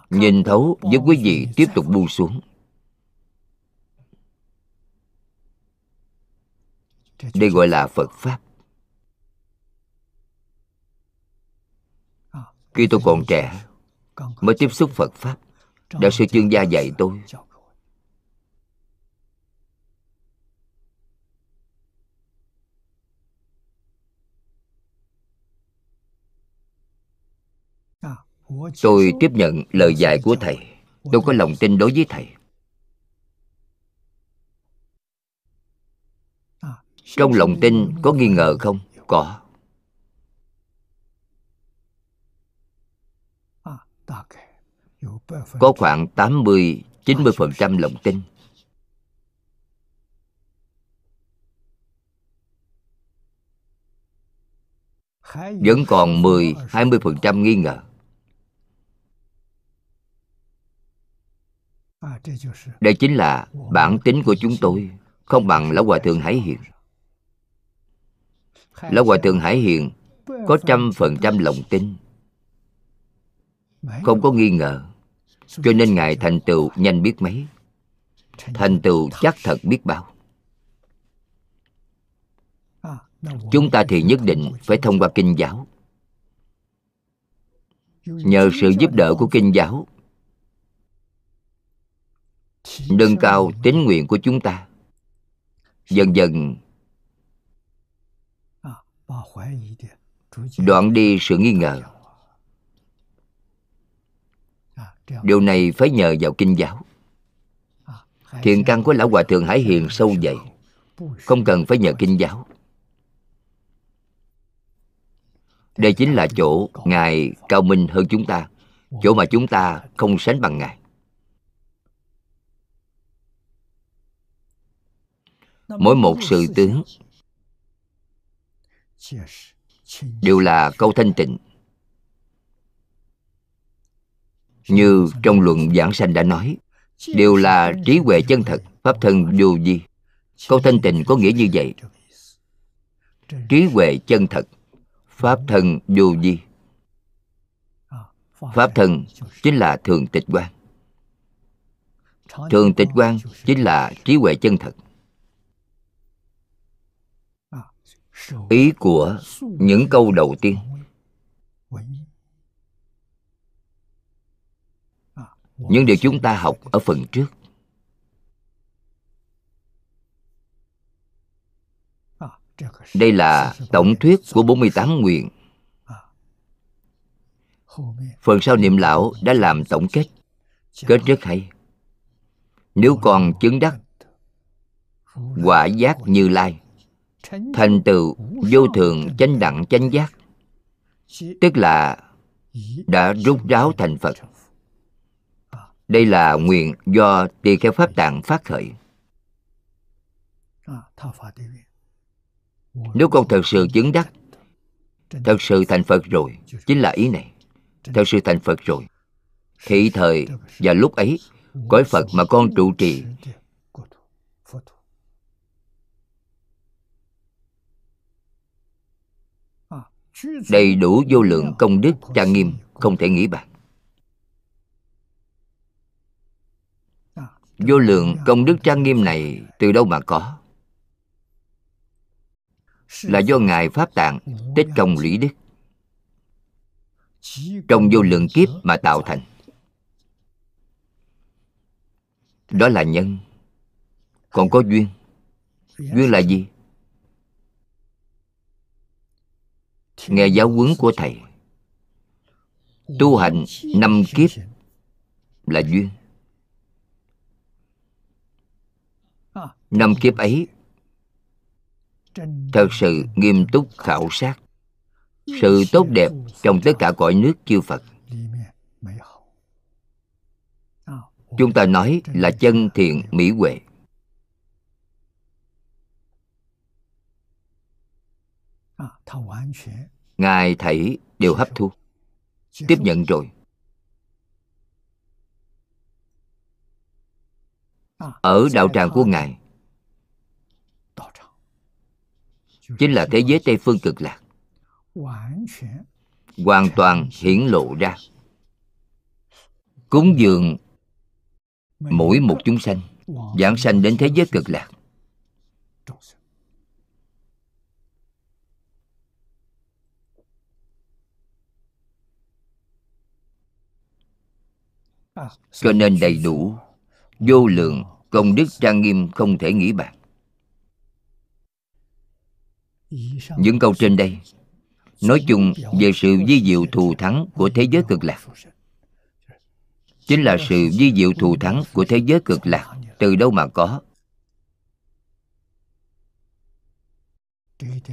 Nhìn thấu với quý vị tiếp tục buông xuống. Đây gọi là phật pháp. Khi tôi còn trẻ, mới tiếp xúc phật pháp, đạo sư chuyên gia dạy tôi tôi tiếp nhận lời dạy của thầy tôi có lòng tin đối với thầy trong lòng tin, có nghi ngờ không có có khoảng 80 90% lòng tin. Vẫn còn 10 20% nghi ngờ. Đây chính là bản tính của chúng tôi Không bằng Lão Hòa Thượng Hải Hiền. Lão Hòa Thượng Hải Hiền Có trăm phần trăm lòng tin. Không có nghi ngờ Cho nên Ngài thành tựu nhanh biết mấy. Thành tựu chắc thật biết bao. Chúng ta thì nhất định phải thông qua kinh giáo. Nhờ sự giúp đỡ của kinh giáo nâng cao tín nguyện của chúng ta. Dần dần đoạn đi sự nghi ngờ. Điều này phải nhờ vào kinh giáo. Thiện căn của lão hòa thượng hải hiền sâu dày. Không cần phải nhờ kinh giáo. Đây chính là chỗ ngài cao minh hơn chúng ta chỗ mà chúng ta không sánh bằng ngài mỗi một sự tướng đều là câu thanh tịnh. Như trong luận giảng sanh đã nói đều là trí huệ chân thật pháp thân vô vi câu thanh tịnh có nghĩa như vậy. trí huệ chân thật pháp thân vô vi pháp thân chính là thường tịch quan thường tịch quan chính là trí huệ chân thật ý của những câu đầu tiên. Những điều chúng ta học ở phần trước. Đây là tổng thuyết của 48 nguyện. Phần sau niệm lão đã làm tổng kết. Kết rất hay. Nếu còn chứng đắc, quả giác như lai thành tựu vô thường chánh đẳng chánh giác. Tức là đã rút ráo thành phật. Đây là nguyện do tỳ kheo pháp tạng phát khởi. Nếu con thật sự chứng đắc, thật sự thành phật rồi, chính là ý này. Thật sự thành phật rồi thị thời và lúc ấy, cõi phật mà con trụ trì đầy đủ vô lượng công đức trang nghiêm, không thể nghĩ bàn. Vô lượng công đức trang nghiêm này từ đâu mà có? Là do ngài pháp tạng tích công lũy đức. Trong vô lượng kiếp mà tạo thành. Đó là nhân. Còn có duyên. Duyên là gì? Nghe giáo huấn của thầy. Tu hành năm kiếp là duyên. Năm kiếp ấy, thật sự nghiêm túc khảo sát. Sự tốt đẹp trong tất cả cõi nước chư phật. Chúng ta nói là chân thiện mỹ huệ. Ngài thảy đều hấp thu. Tiếp nhận rồi. Ở đạo tràng của ngài. Chính là thế giới tây phương cực lạc. Hoàn toàn hiển lộ ra. Cúng dường mỗi một chúng sanh giảng sanh đến thế giới cực lạc cho nên đầy đủ, vô lượng công đức trang nghiêm không thể nghĩ bàn. Những câu trên đây nói chung về sự di diệu thù thắng của thế giới cực lạc. Chính là sự di diệu thù thắng của thế giới cực lạc từ đâu mà có?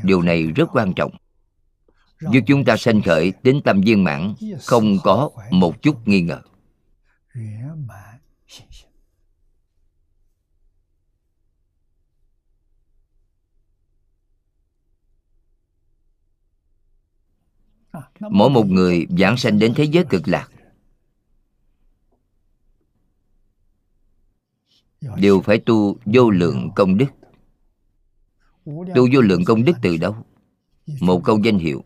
Điều này rất quan trọng. Giúp chúng ta sanh khởi tính tâm viên mãn, không có một chút nghi ngờ mỗi một người giảng sanh đến thế giới cực lạc. Đều phải tu vô lượng công đức. Tu vô lượng công đức từ đâu? Một câu danh hiệu.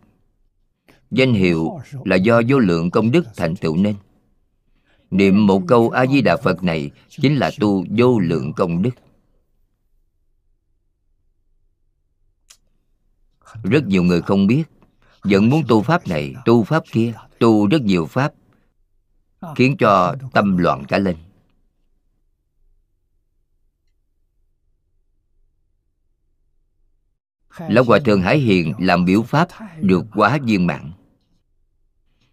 Danh hiệu là do vô lượng công đức thành tựu nên niệm một câu a di đà phật này chính là tu vô lượng công đức. Rất nhiều người không biết, vẫn muốn tu pháp này, tu pháp kia, tu rất nhiều pháp, khiến cho tâm loạn cả lên. Lão hòa thượng hải hiền làm biểu pháp được quá viên mãn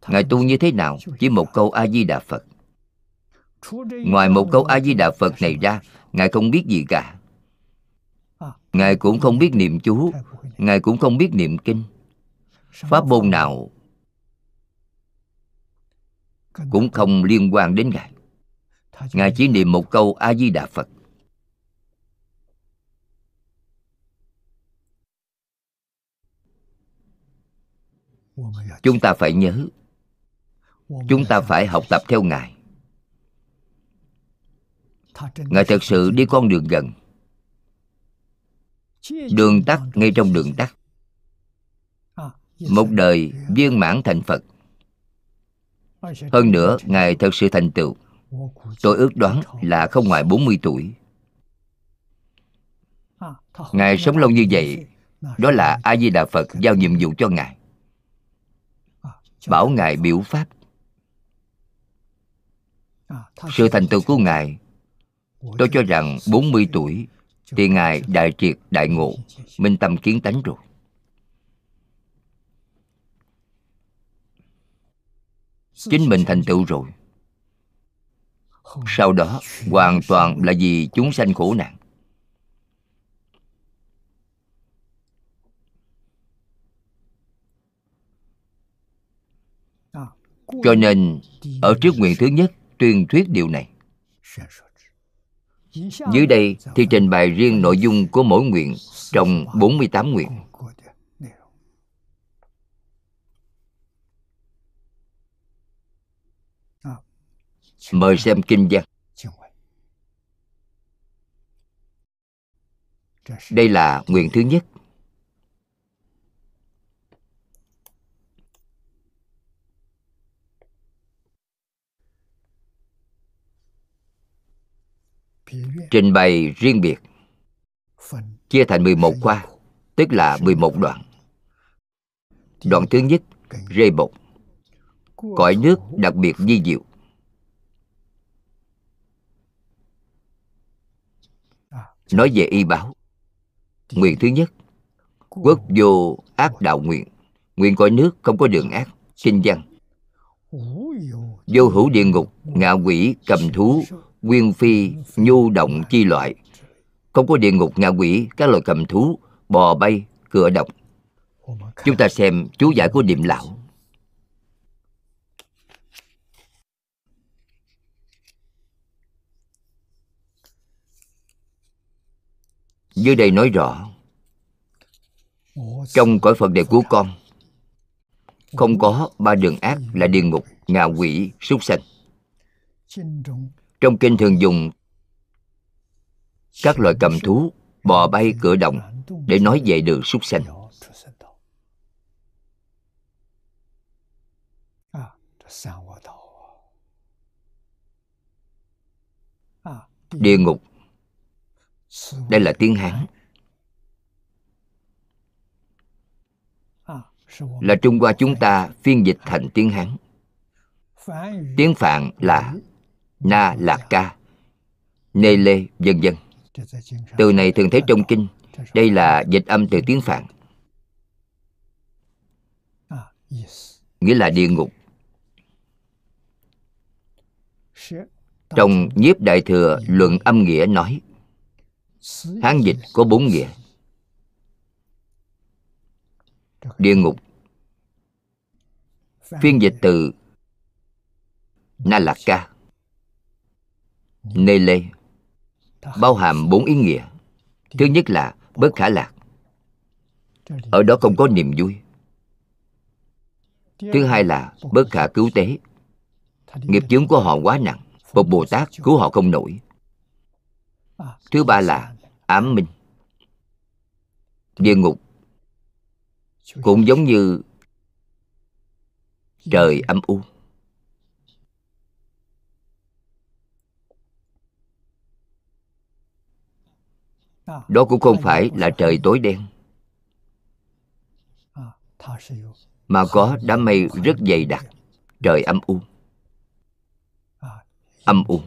ngài tu như thế nào? Chỉ một câu a di đà phật ngoài một câu a di đà phật này ra, ngài không biết gì cả. Ngài cũng không biết niệm chú, ngài cũng không biết niệm kinh. Pháp môn nào cũng không liên quan đến ngài. Ngài chỉ niệm một câu a di đà phật. Chúng ta phải nhớ, chúng ta phải học tập theo ngài ngài thật sự đi con đường gần đường tắt ngay trong đường tắt. Một đời viên mãn thành phật. Hơn nữa ngài thật sự thành tựu. Tôi ước đoán là không ngoài 40 tuổi. Ngài sống lâu như vậy đó là a di đà phật giao nhiệm vụ cho ngài. Bảo ngài biểu pháp. Sự thành tựu của ngài tôi cho rằng 40 tuổi thì ngài đại triệt đại ngộ minh tâm kiến tánh rồi chính mình thành tựu rồi sau đó hoàn toàn là vì chúng sanh khổ nạn cho nên ở trước nguyện thứ nhất tuyên thuyết điều này dưới đây thì trình bày riêng nội dung của mỗi nguyện trong 48 nguyện. Mời xem kinh văn. Đây là nguyện thứ nhất. Trình bày riêng biệt. Chia thành 11 khoa, tức là 11 đoạn. Đoạn thứ nhất rê bột. Cõi nước đặc biệt di diệu. Nói về y báo. Nguyện thứ nhất, quốc vô ác đạo nguyện. Nguyện cõi nước không có đường ác kinh văn. Vô hữu địa ngục, ngạ quỷ, cầm thú nguyên phi, nhu động chi loại. Không có địa ngục ngạ quỷ, các loài cầm thú, bò bay cửa độc. Chúng ta xem chú giải của điềm lão. Dưới đây nói rõ, trong cõi phật đề của con, không có ba đường ác là địa ngục, ngạ quỷ, súc sanh trong kinh thường dùng, các loại cầm thú bò bay cửa động để nói về đường súc sanh. Địa ngục. Đây là tiếng hán. Là trung hoa chúng ta phiên dịch thành tiếng hán. Tiếng phạn là na lạc ca, nê lê, vân vân. Từ này thường thấy trong kinh, đây là dịch âm từ tiếng phạn. Nghĩa là địa ngục. Trong nhiếp đại thừa luận âm nghĩa nói, hán dịch có bốn nghĩa. Địa ngục. Phiên dịch từ na lạc ca nê lê. Bao hàm bốn ý nghĩa. Thứ nhất là bất khả lạc. Ở đó không có niềm vui. Thứ hai là bất khả cứu tế. Nghiệp chướng của họ quá nặng. Một bồ tát cứu họ không nổi. Thứ ba là ám minh. Địa ngục cũng giống như trời âm u. đó cũng không phải là trời tối đen. Mà có đám mây rất dày đặc trời âm u. Âm u.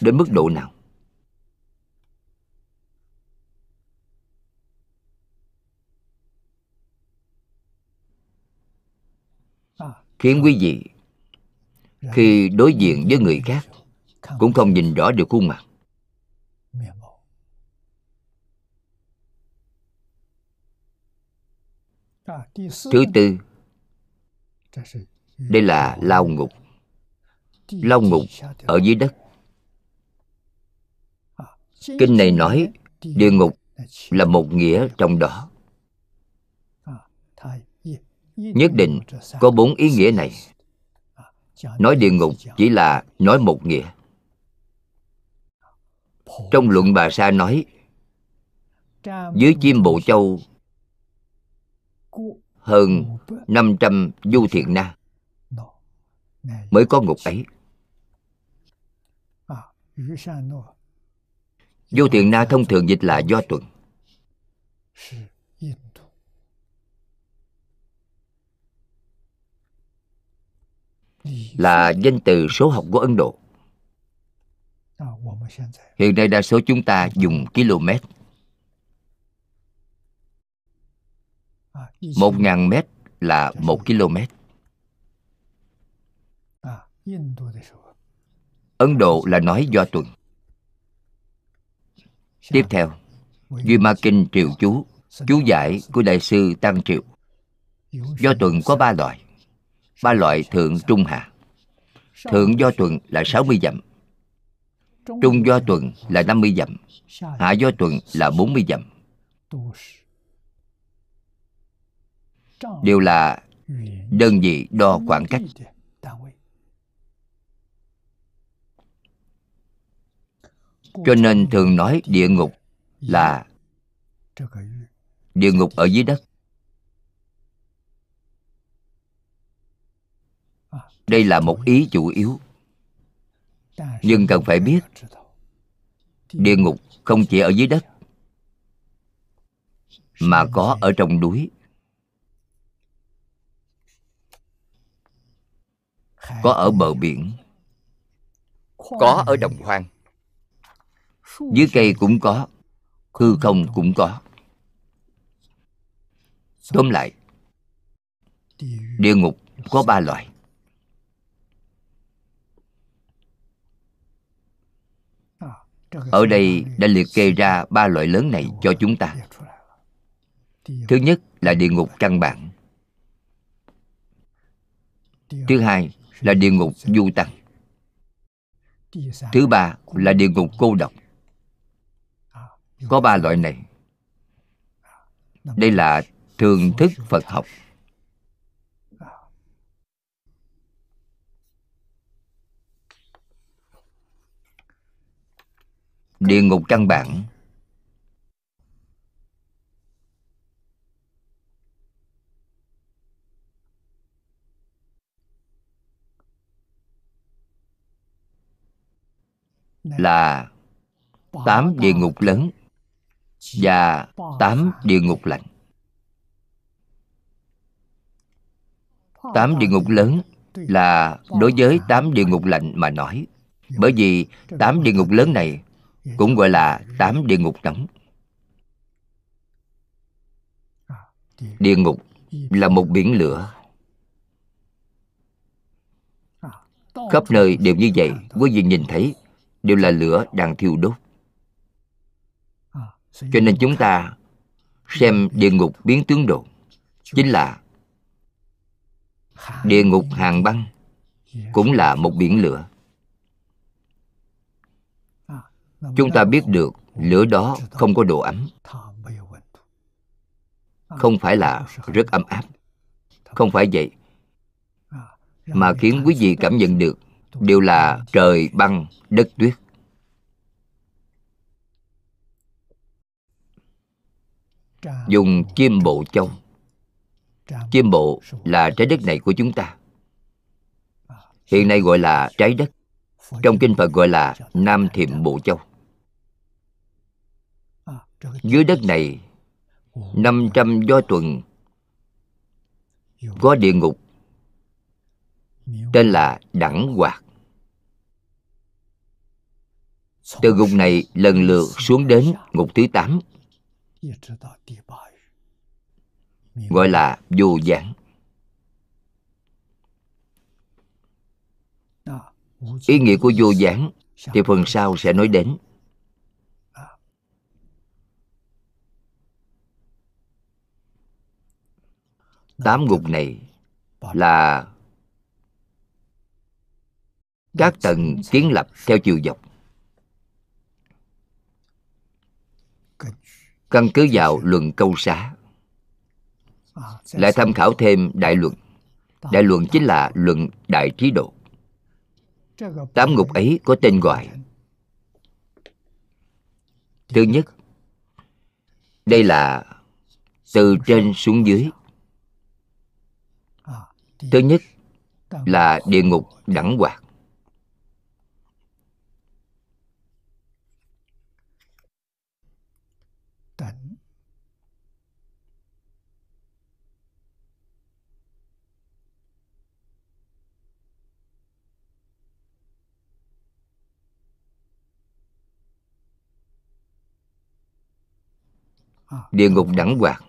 Đến mức độ nào? Khiến quý vị khi đối diện với người khác cũng không nhìn rõ được khuôn mặt thứ tư đây là lao ngục lao ngục ở dưới đất。kinh này nói địa ngục là một nghĩa trong đó。nhất định có bốn ý nghĩa này。nói địa ngục chỉ là nói một nghĩa。Trong luận bà sa nói dưới chim bộ châu hơn 500 du thiện na. Mới có ngục ấy. Du thiện na thông thường dịch là do tuần. Là danh từ số học của ấn độ. Hiện nay đa số chúng ta dùng km. Một ngàn mét là một km. Ấn độ là nói do tuần. Tiếp theo, duy ma kinh triều chú chú giải của đại sư tăng triệu. Do tuần có ba loại. Ba loại thượng trung hạ thượng do tuần là 60 dặm. Trung do tuần là 50 dặm. Hạ do tuần là 40 dặm đều là đơn vị đo khoảng cách. Cho nên thường nói địa ngục là địa ngục ở dưới đất. Đây là một ý chủ yếu. Nhưng cần phải biết, địa ngục không chỉ ở dưới đất, mà có ở trong núi. Có ở bờ biển. Có ở đồng hoang. Dưới cây cũng có hư không cũng có. Tóm lại địa ngục có ba loại ở đây đã liệt kê ra ba loại lớn này cho chúng ta. Thứ nhất là địa ngục căn bản. Thứ hai là địa ngục du tăng thứ ba là địa ngục cô độc. Có ba loại này. Đây là thường thức phật học. Địa ngục căn bản. Là tám địa ngục lớn và tám địa ngục lạnh tám địa ngục lớn là đối với tám địa ngục lạnh mà nói bởi vì tám địa ngục lớn này cũng gọi là tám địa ngục nóng. Địa ngục là một biển lửa khắp nơi đều như vậy quý vị nhìn thấy đều là lửa đang thiêu đốt. Cho nên chúng ta xem địa ngục biến tướng độ chính là địa ngục hàng băng cũng là một biển lửa. Chúng ta biết được lửa đó không có độ ấm. Không phải là rất ấm áp. Không phải vậy mà khiến quý vị cảm nhận được đều là trời băng đất tuyết. Dùng chim bộ châu. Chim bộ là trái đất này của chúng ta. Hiện nay gọi là trái đất, trong kinh phật gọi là nam thiệm bộ châu. Dưới đất này 500 do tuần có địa ngục tên là đẳng hoạt. Từ ngục này lần lượt xuống đến ngục thứ 8 gọi là vô giảng. Ý nghĩa của vô giảng thì phần sau sẽ nói đến. Tám ngục này là các tầng kiến lập theo chiều dọc. Căn cứ vào luận câu xá. Lại tham khảo thêm đại luận. Đại luận chính là luận đại trí độ. Tám ngục ấy có tên gọi. Thứ nhất, đây là từ trên xuống dưới. Thứ nhất là địa ngục đẳng hoạt địa ngục đẳng hoạt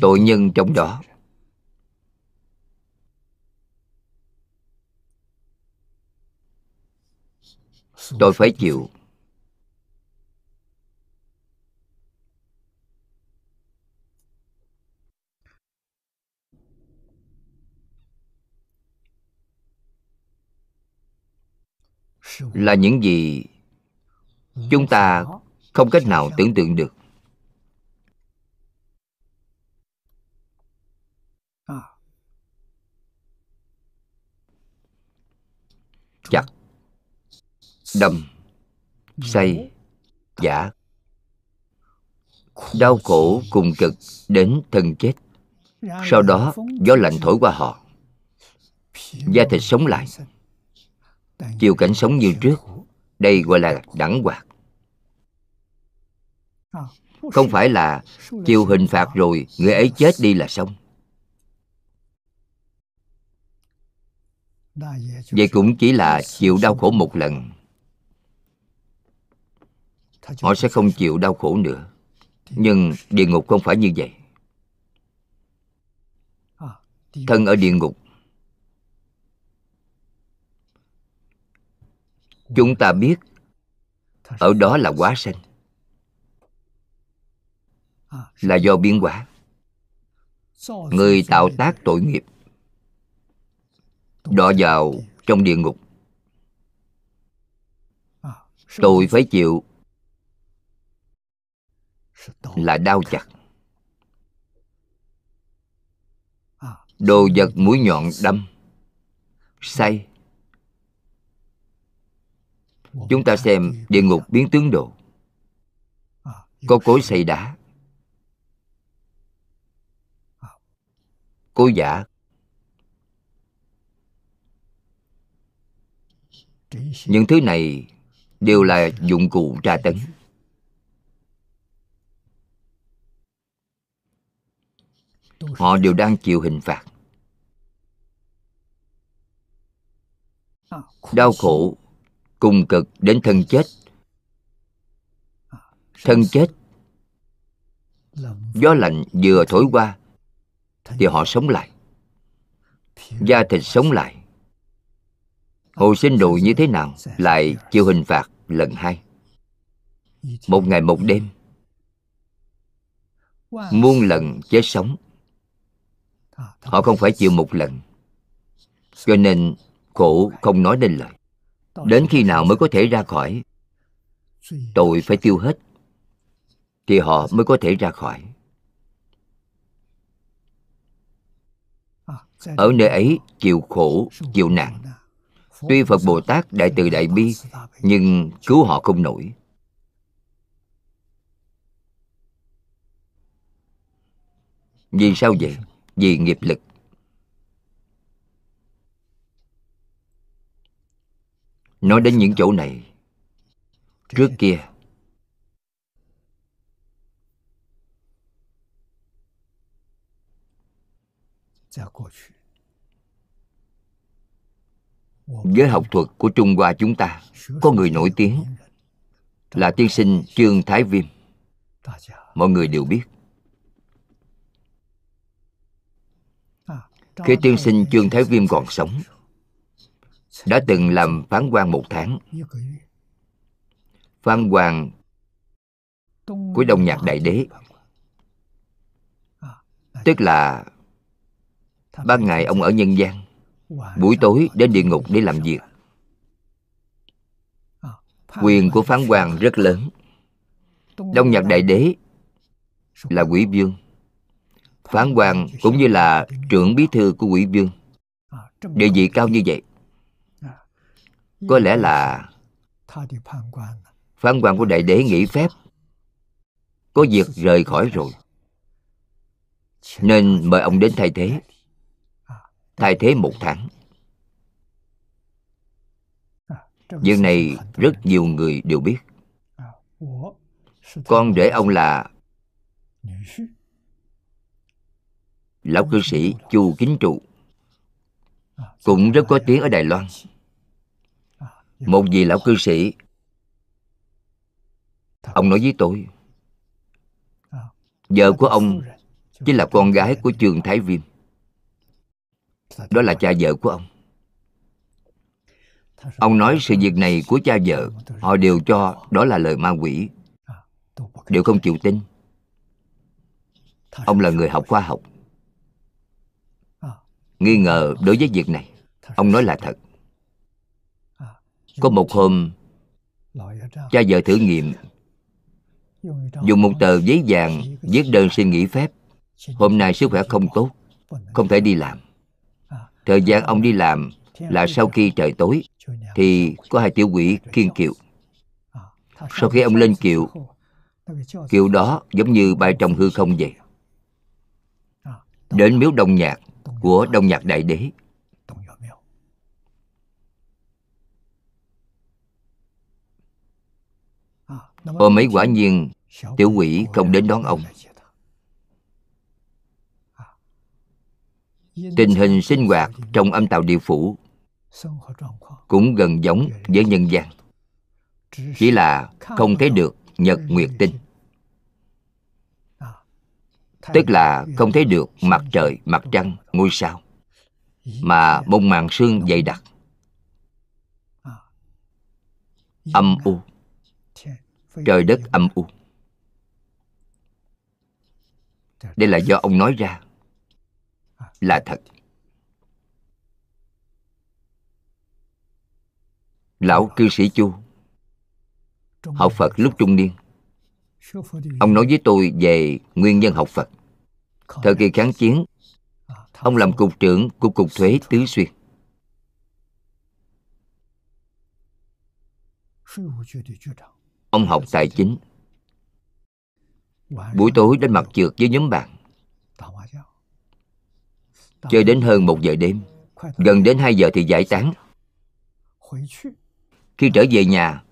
tội nhân trong đó. Tôi phải chịu. Là những gì chúng ta không cách nào tưởng tượng được. Chặt đâm. Say. Giả. Đau khổ cùng cực đến thân chết. Sau đó, gió lạnh thổi qua họ. Da thịt sống lại. Chiều cảnh sống như trước. Đây gọi là đẳng hoạt. Không phải là chịu hình phạt rồi, người ấy chết đi là xong. Vậy cũng chỉ là chịu đau khổ một lần. Họ sẽ không chịu đau khổ nữa. Nhưng địa ngục không phải như vậy. Thân ở địa ngục. Chúng ta biết ở đó là quá sanh. Là do biến quả người tạo tác tội nghiệp đọa vào trong địa ngục. Tôi phải chịu. Là đau chặt. Đồ vật mũi nhọn đâm. Say. Chúng ta xem địa ngục biến tướng độ có cối xây đá. Cối giả. Những thứ này đều là dụng cụ tra tấn. Họ đều đang chịu hình phạt. Đau khổ, cùng cực đến thân chết. Thân chết, gió lạnh vừa thổi qua thì họ sống lại. Da thịt sống lại hồi sinh đồ như thế nào lại chịu hình phạt lần hai? Một ngày một đêm, muôn lần chết sống. Họ không phải chịu một lần, cho nên khổ không nói nên lời. Đến khi nào mới có thể ra khỏi, tội phải tiêu hết, thì họ mới có thể ra khỏi. Ở nơi ấy, chịu khổ, chịu nạn tuy phật bồ tát đại từ đại bi, nhưng cứu họ không nổi. Vì sao vậy? Vì nghiệp lực. Nói đến những chỗ này, trước kia với học thuật của trung hoa chúng ta, có người nổi tiếng là tiên sinh trương thái viêm. Mọi người đều biết. Khi tiên sinh trương thái viêm còn sống, đã từng làm phán quan một tháng. Phán quan của đông nhạc đại đế, tức là ban ngày ông ở nhân gian buổi tối đến địa ngục để làm việc. quyền của phán quan rất lớn. đông nhạc đại đế là quỷ vương. phán quan cũng như là trưởng bí thư của quỷ vương. Địa vị cao như vậy. có lẽ là phán quan của đại đế nghỉ phép. có việc rời khỏi rồi. Nên mời ông đến thay thế thay thế một tháng. Việc này rất nhiều người đều biết. Con rể ông là lão cư sĩ chu kính trụ, cũng rất có tiếng ở đài loan. Một vị lão cư sĩ, ông nói với tôi, vợ của ông chính là con gái của trường thái viêm đó là cha vợ của ông. Ông nói sự việc này của cha vợ, họ đều cho đó là lời ma quỷ. Đều không chịu tin. Ông là người học khoa học. Nghi ngờ đối với việc này, ông nói là thật. Có một hôm, cha vợ thử nghiệm. Dùng một tờ giấy vàng, viết đơn xin nghỉ phép. Hôm nay sức khỏe không tốt, không thể đi làm thời gian ông đi làm là sau khi trời tối, thì có hai tiểu quỷ kiên kiệu. Sau khi ông lên kiệu kiệu đó giống như bay trong hư không vậy. Đến miếu đông nhạc của đông nhạc đại đế. Ôm mấy quả nhiên tiểu quỷ không đến đón ông. Tình hình sinh hoạt trong âm tàu địa phủ cũng gần giống với nhân gian. Chỉ là không thấy được nhật nguyệt tinh. Tức là không thấy được mặt trời, mặt trăng, ngôi sao mà một màn sương dày đặc. Âm u. Trời đất âm u. Đây là do ông nói ra là thật. Lão cư sĩ chu, học phật lúc trung niên. Ông nói với tôi về nguyên nhân học phật. Thời kỳ kháng chiến, ông làm cục trưởng của cục thuế tứ xuyên. Ông học tài chính. Buổi tối đến mặt trượt với nhóm bạn chơi đến hơn một giờ đêm. Gần đến hai giờ thì giải tán. Khi trở về nhà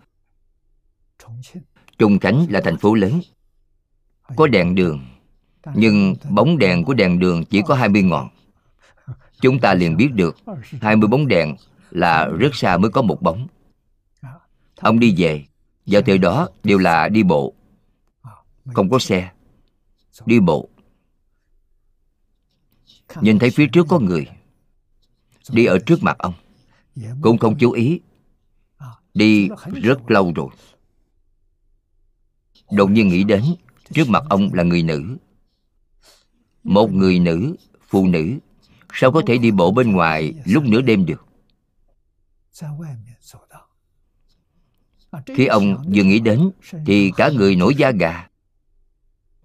trùng khánh là thành phố lớn. Có đèn đường, nhưng bóng đèn của đèn đường chỉ có 20 ngọn. Chúng ta liền biết được 20 bóng đèn là rất xa mới có một bóng. Ông đi về, vào thời đó đều là đi bộ. Không có xe, đi bộ nhìn thấy phía trước có người. Đi ở trước mặt ông. Cũng không chú ý. Đi rất lâu rồi. Đột nhiên nghĩ đến, trước mặt ông là người nữ. Một người nữ, phụ nữ. Sao có thể đi bộ bên ngoài lúc nửa đêm được? Khi ông vừa nghĩ đến, thì cả người nổi da gà.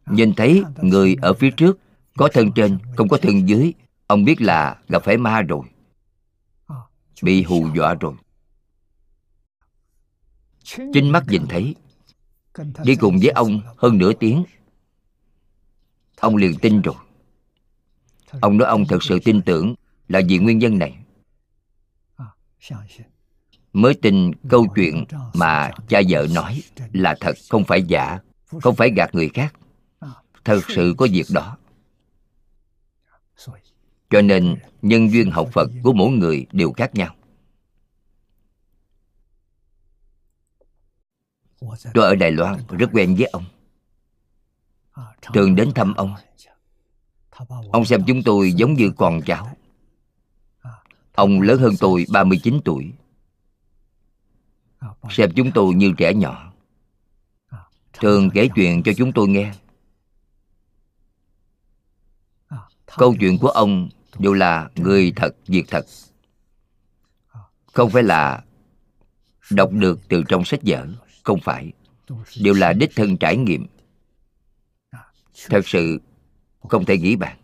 Nhìn thấy người ở phía trước có thân trên, không có thân dưới. Ông biết là gặp phải ma rồi. Bị hù dọa rồi. Chính mắt nhìn thấy, đi cùng với ông hơn nửa tiếng. Ông liền tin rồi. Ông nói ông thật sự tin tưởng là vì nguyên nhân này. Mới tin câu chuyện mà cha vợ nói là thật, không phải giả, không phải gạt người khác. Thật sự có việc đó cho nên, nhân duyên học phật của mỗi người đều khác nhau. Tôi ở đài loan, rất quen với ông. Thường đến thăm ông. Ông xem chúng tôi giống như con cháu. Ông lớn hơn tôi 39 tuổi. Xem chúng tôi như trẻ nhỏ. Thường kể chuyện cho chúng tôi nghe. Câu chuyện của ông đều là người thật, việc thật. Không phải là đọc được từ trong sách vở, không phải. Đều là đích thân trải nghiệm. Thật sự không thể nghĩ bàn.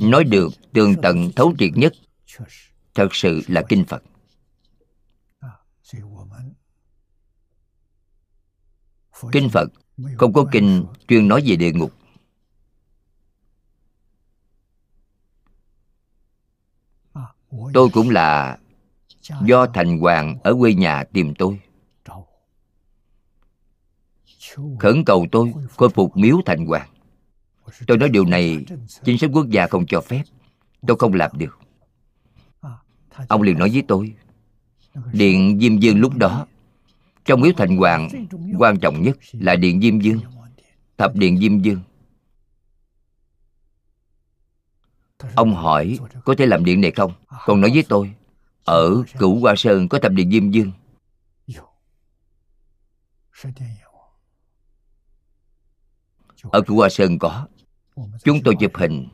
Nói được tường tận thấu triệt nhất, thật sự là kinh phật. Kinh phật. không có kinh chuyên nói về địa ngục. Tôi cũng là do thành hoàng ở quê nhà tìm tôi. Khẩn cầu tôi khôi phục miếu thành hoàng. Tôi nói điều này chính sách quốc gia không cho phép. Tôi không làm được. Ông liền nói với tôi điện diêm dương lúc đó trong miếu thành hoàng, quan trọng nhất là điện diêm dương thập điện diêm dương ông hỏi, có thể làm điện này không? Còn nói với tôi, ở cửu hoa sơn có thập điện diêm dương ở cửu hoa sơn có. Chúng tôi chụp hình.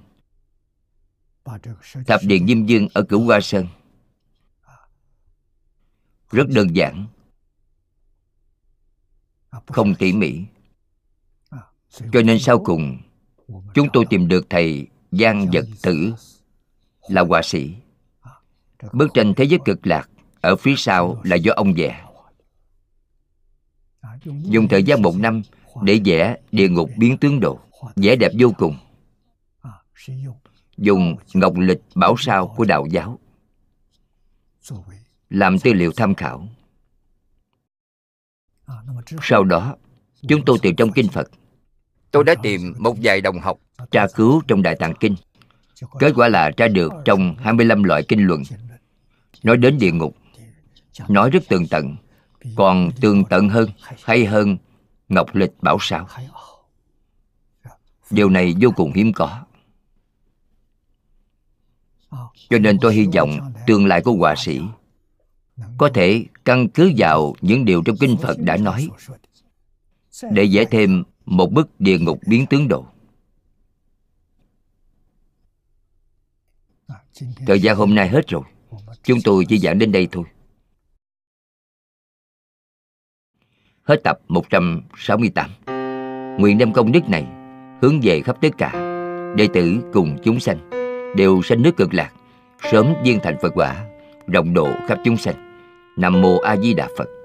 Thập điện diêm dương ở cửu hoa sơn. Rất đơn giản không tỉ mỉ. Cho nên sau cùng, chúng tôi tìm được thầy giang vật tử, là họa sĩ. Bức tranh thế giới cực lạc ở phía sau là do ông vẽ. Dùng thời gian một năm để vẽ địa ngục biến tướng độ vẽ đẹp vô cùng. Dùng ngọc lịch bảo sao của đạo giáo, làm tư liệu tham khảo sau đó, chúng tôi tìm trong kinh phật. Tôi đã tìm một vài đồng học tra cứu trong đại tạng kinh. Kết quả là tra được trong 25 loại kinh luận. Nói đến địa ngục, nói rất tường tận, còn tường tận hơn, hay hơn ngọc lịch bảo sao? Điều này vô cùng hiếm có. Cho nên tôi hy vọng tương lai của họa sĩ có thể căn cứ vào những điều trong kinh phật đã nói, để vẽ thêm một bức địa ngục biến tướng độ thời gian hôm nay hết rồi. Chúng tôi chỉ giảng đến đây thôi. Hết tập 168 nguyện đem công đức này hướng về khắp tất cả đệ tử cùng chúng sanh, đều sanh nước cực lạc, sớm viên thành phật quả rộng độ khắp chúng sanh. Nam mô a di đà phật.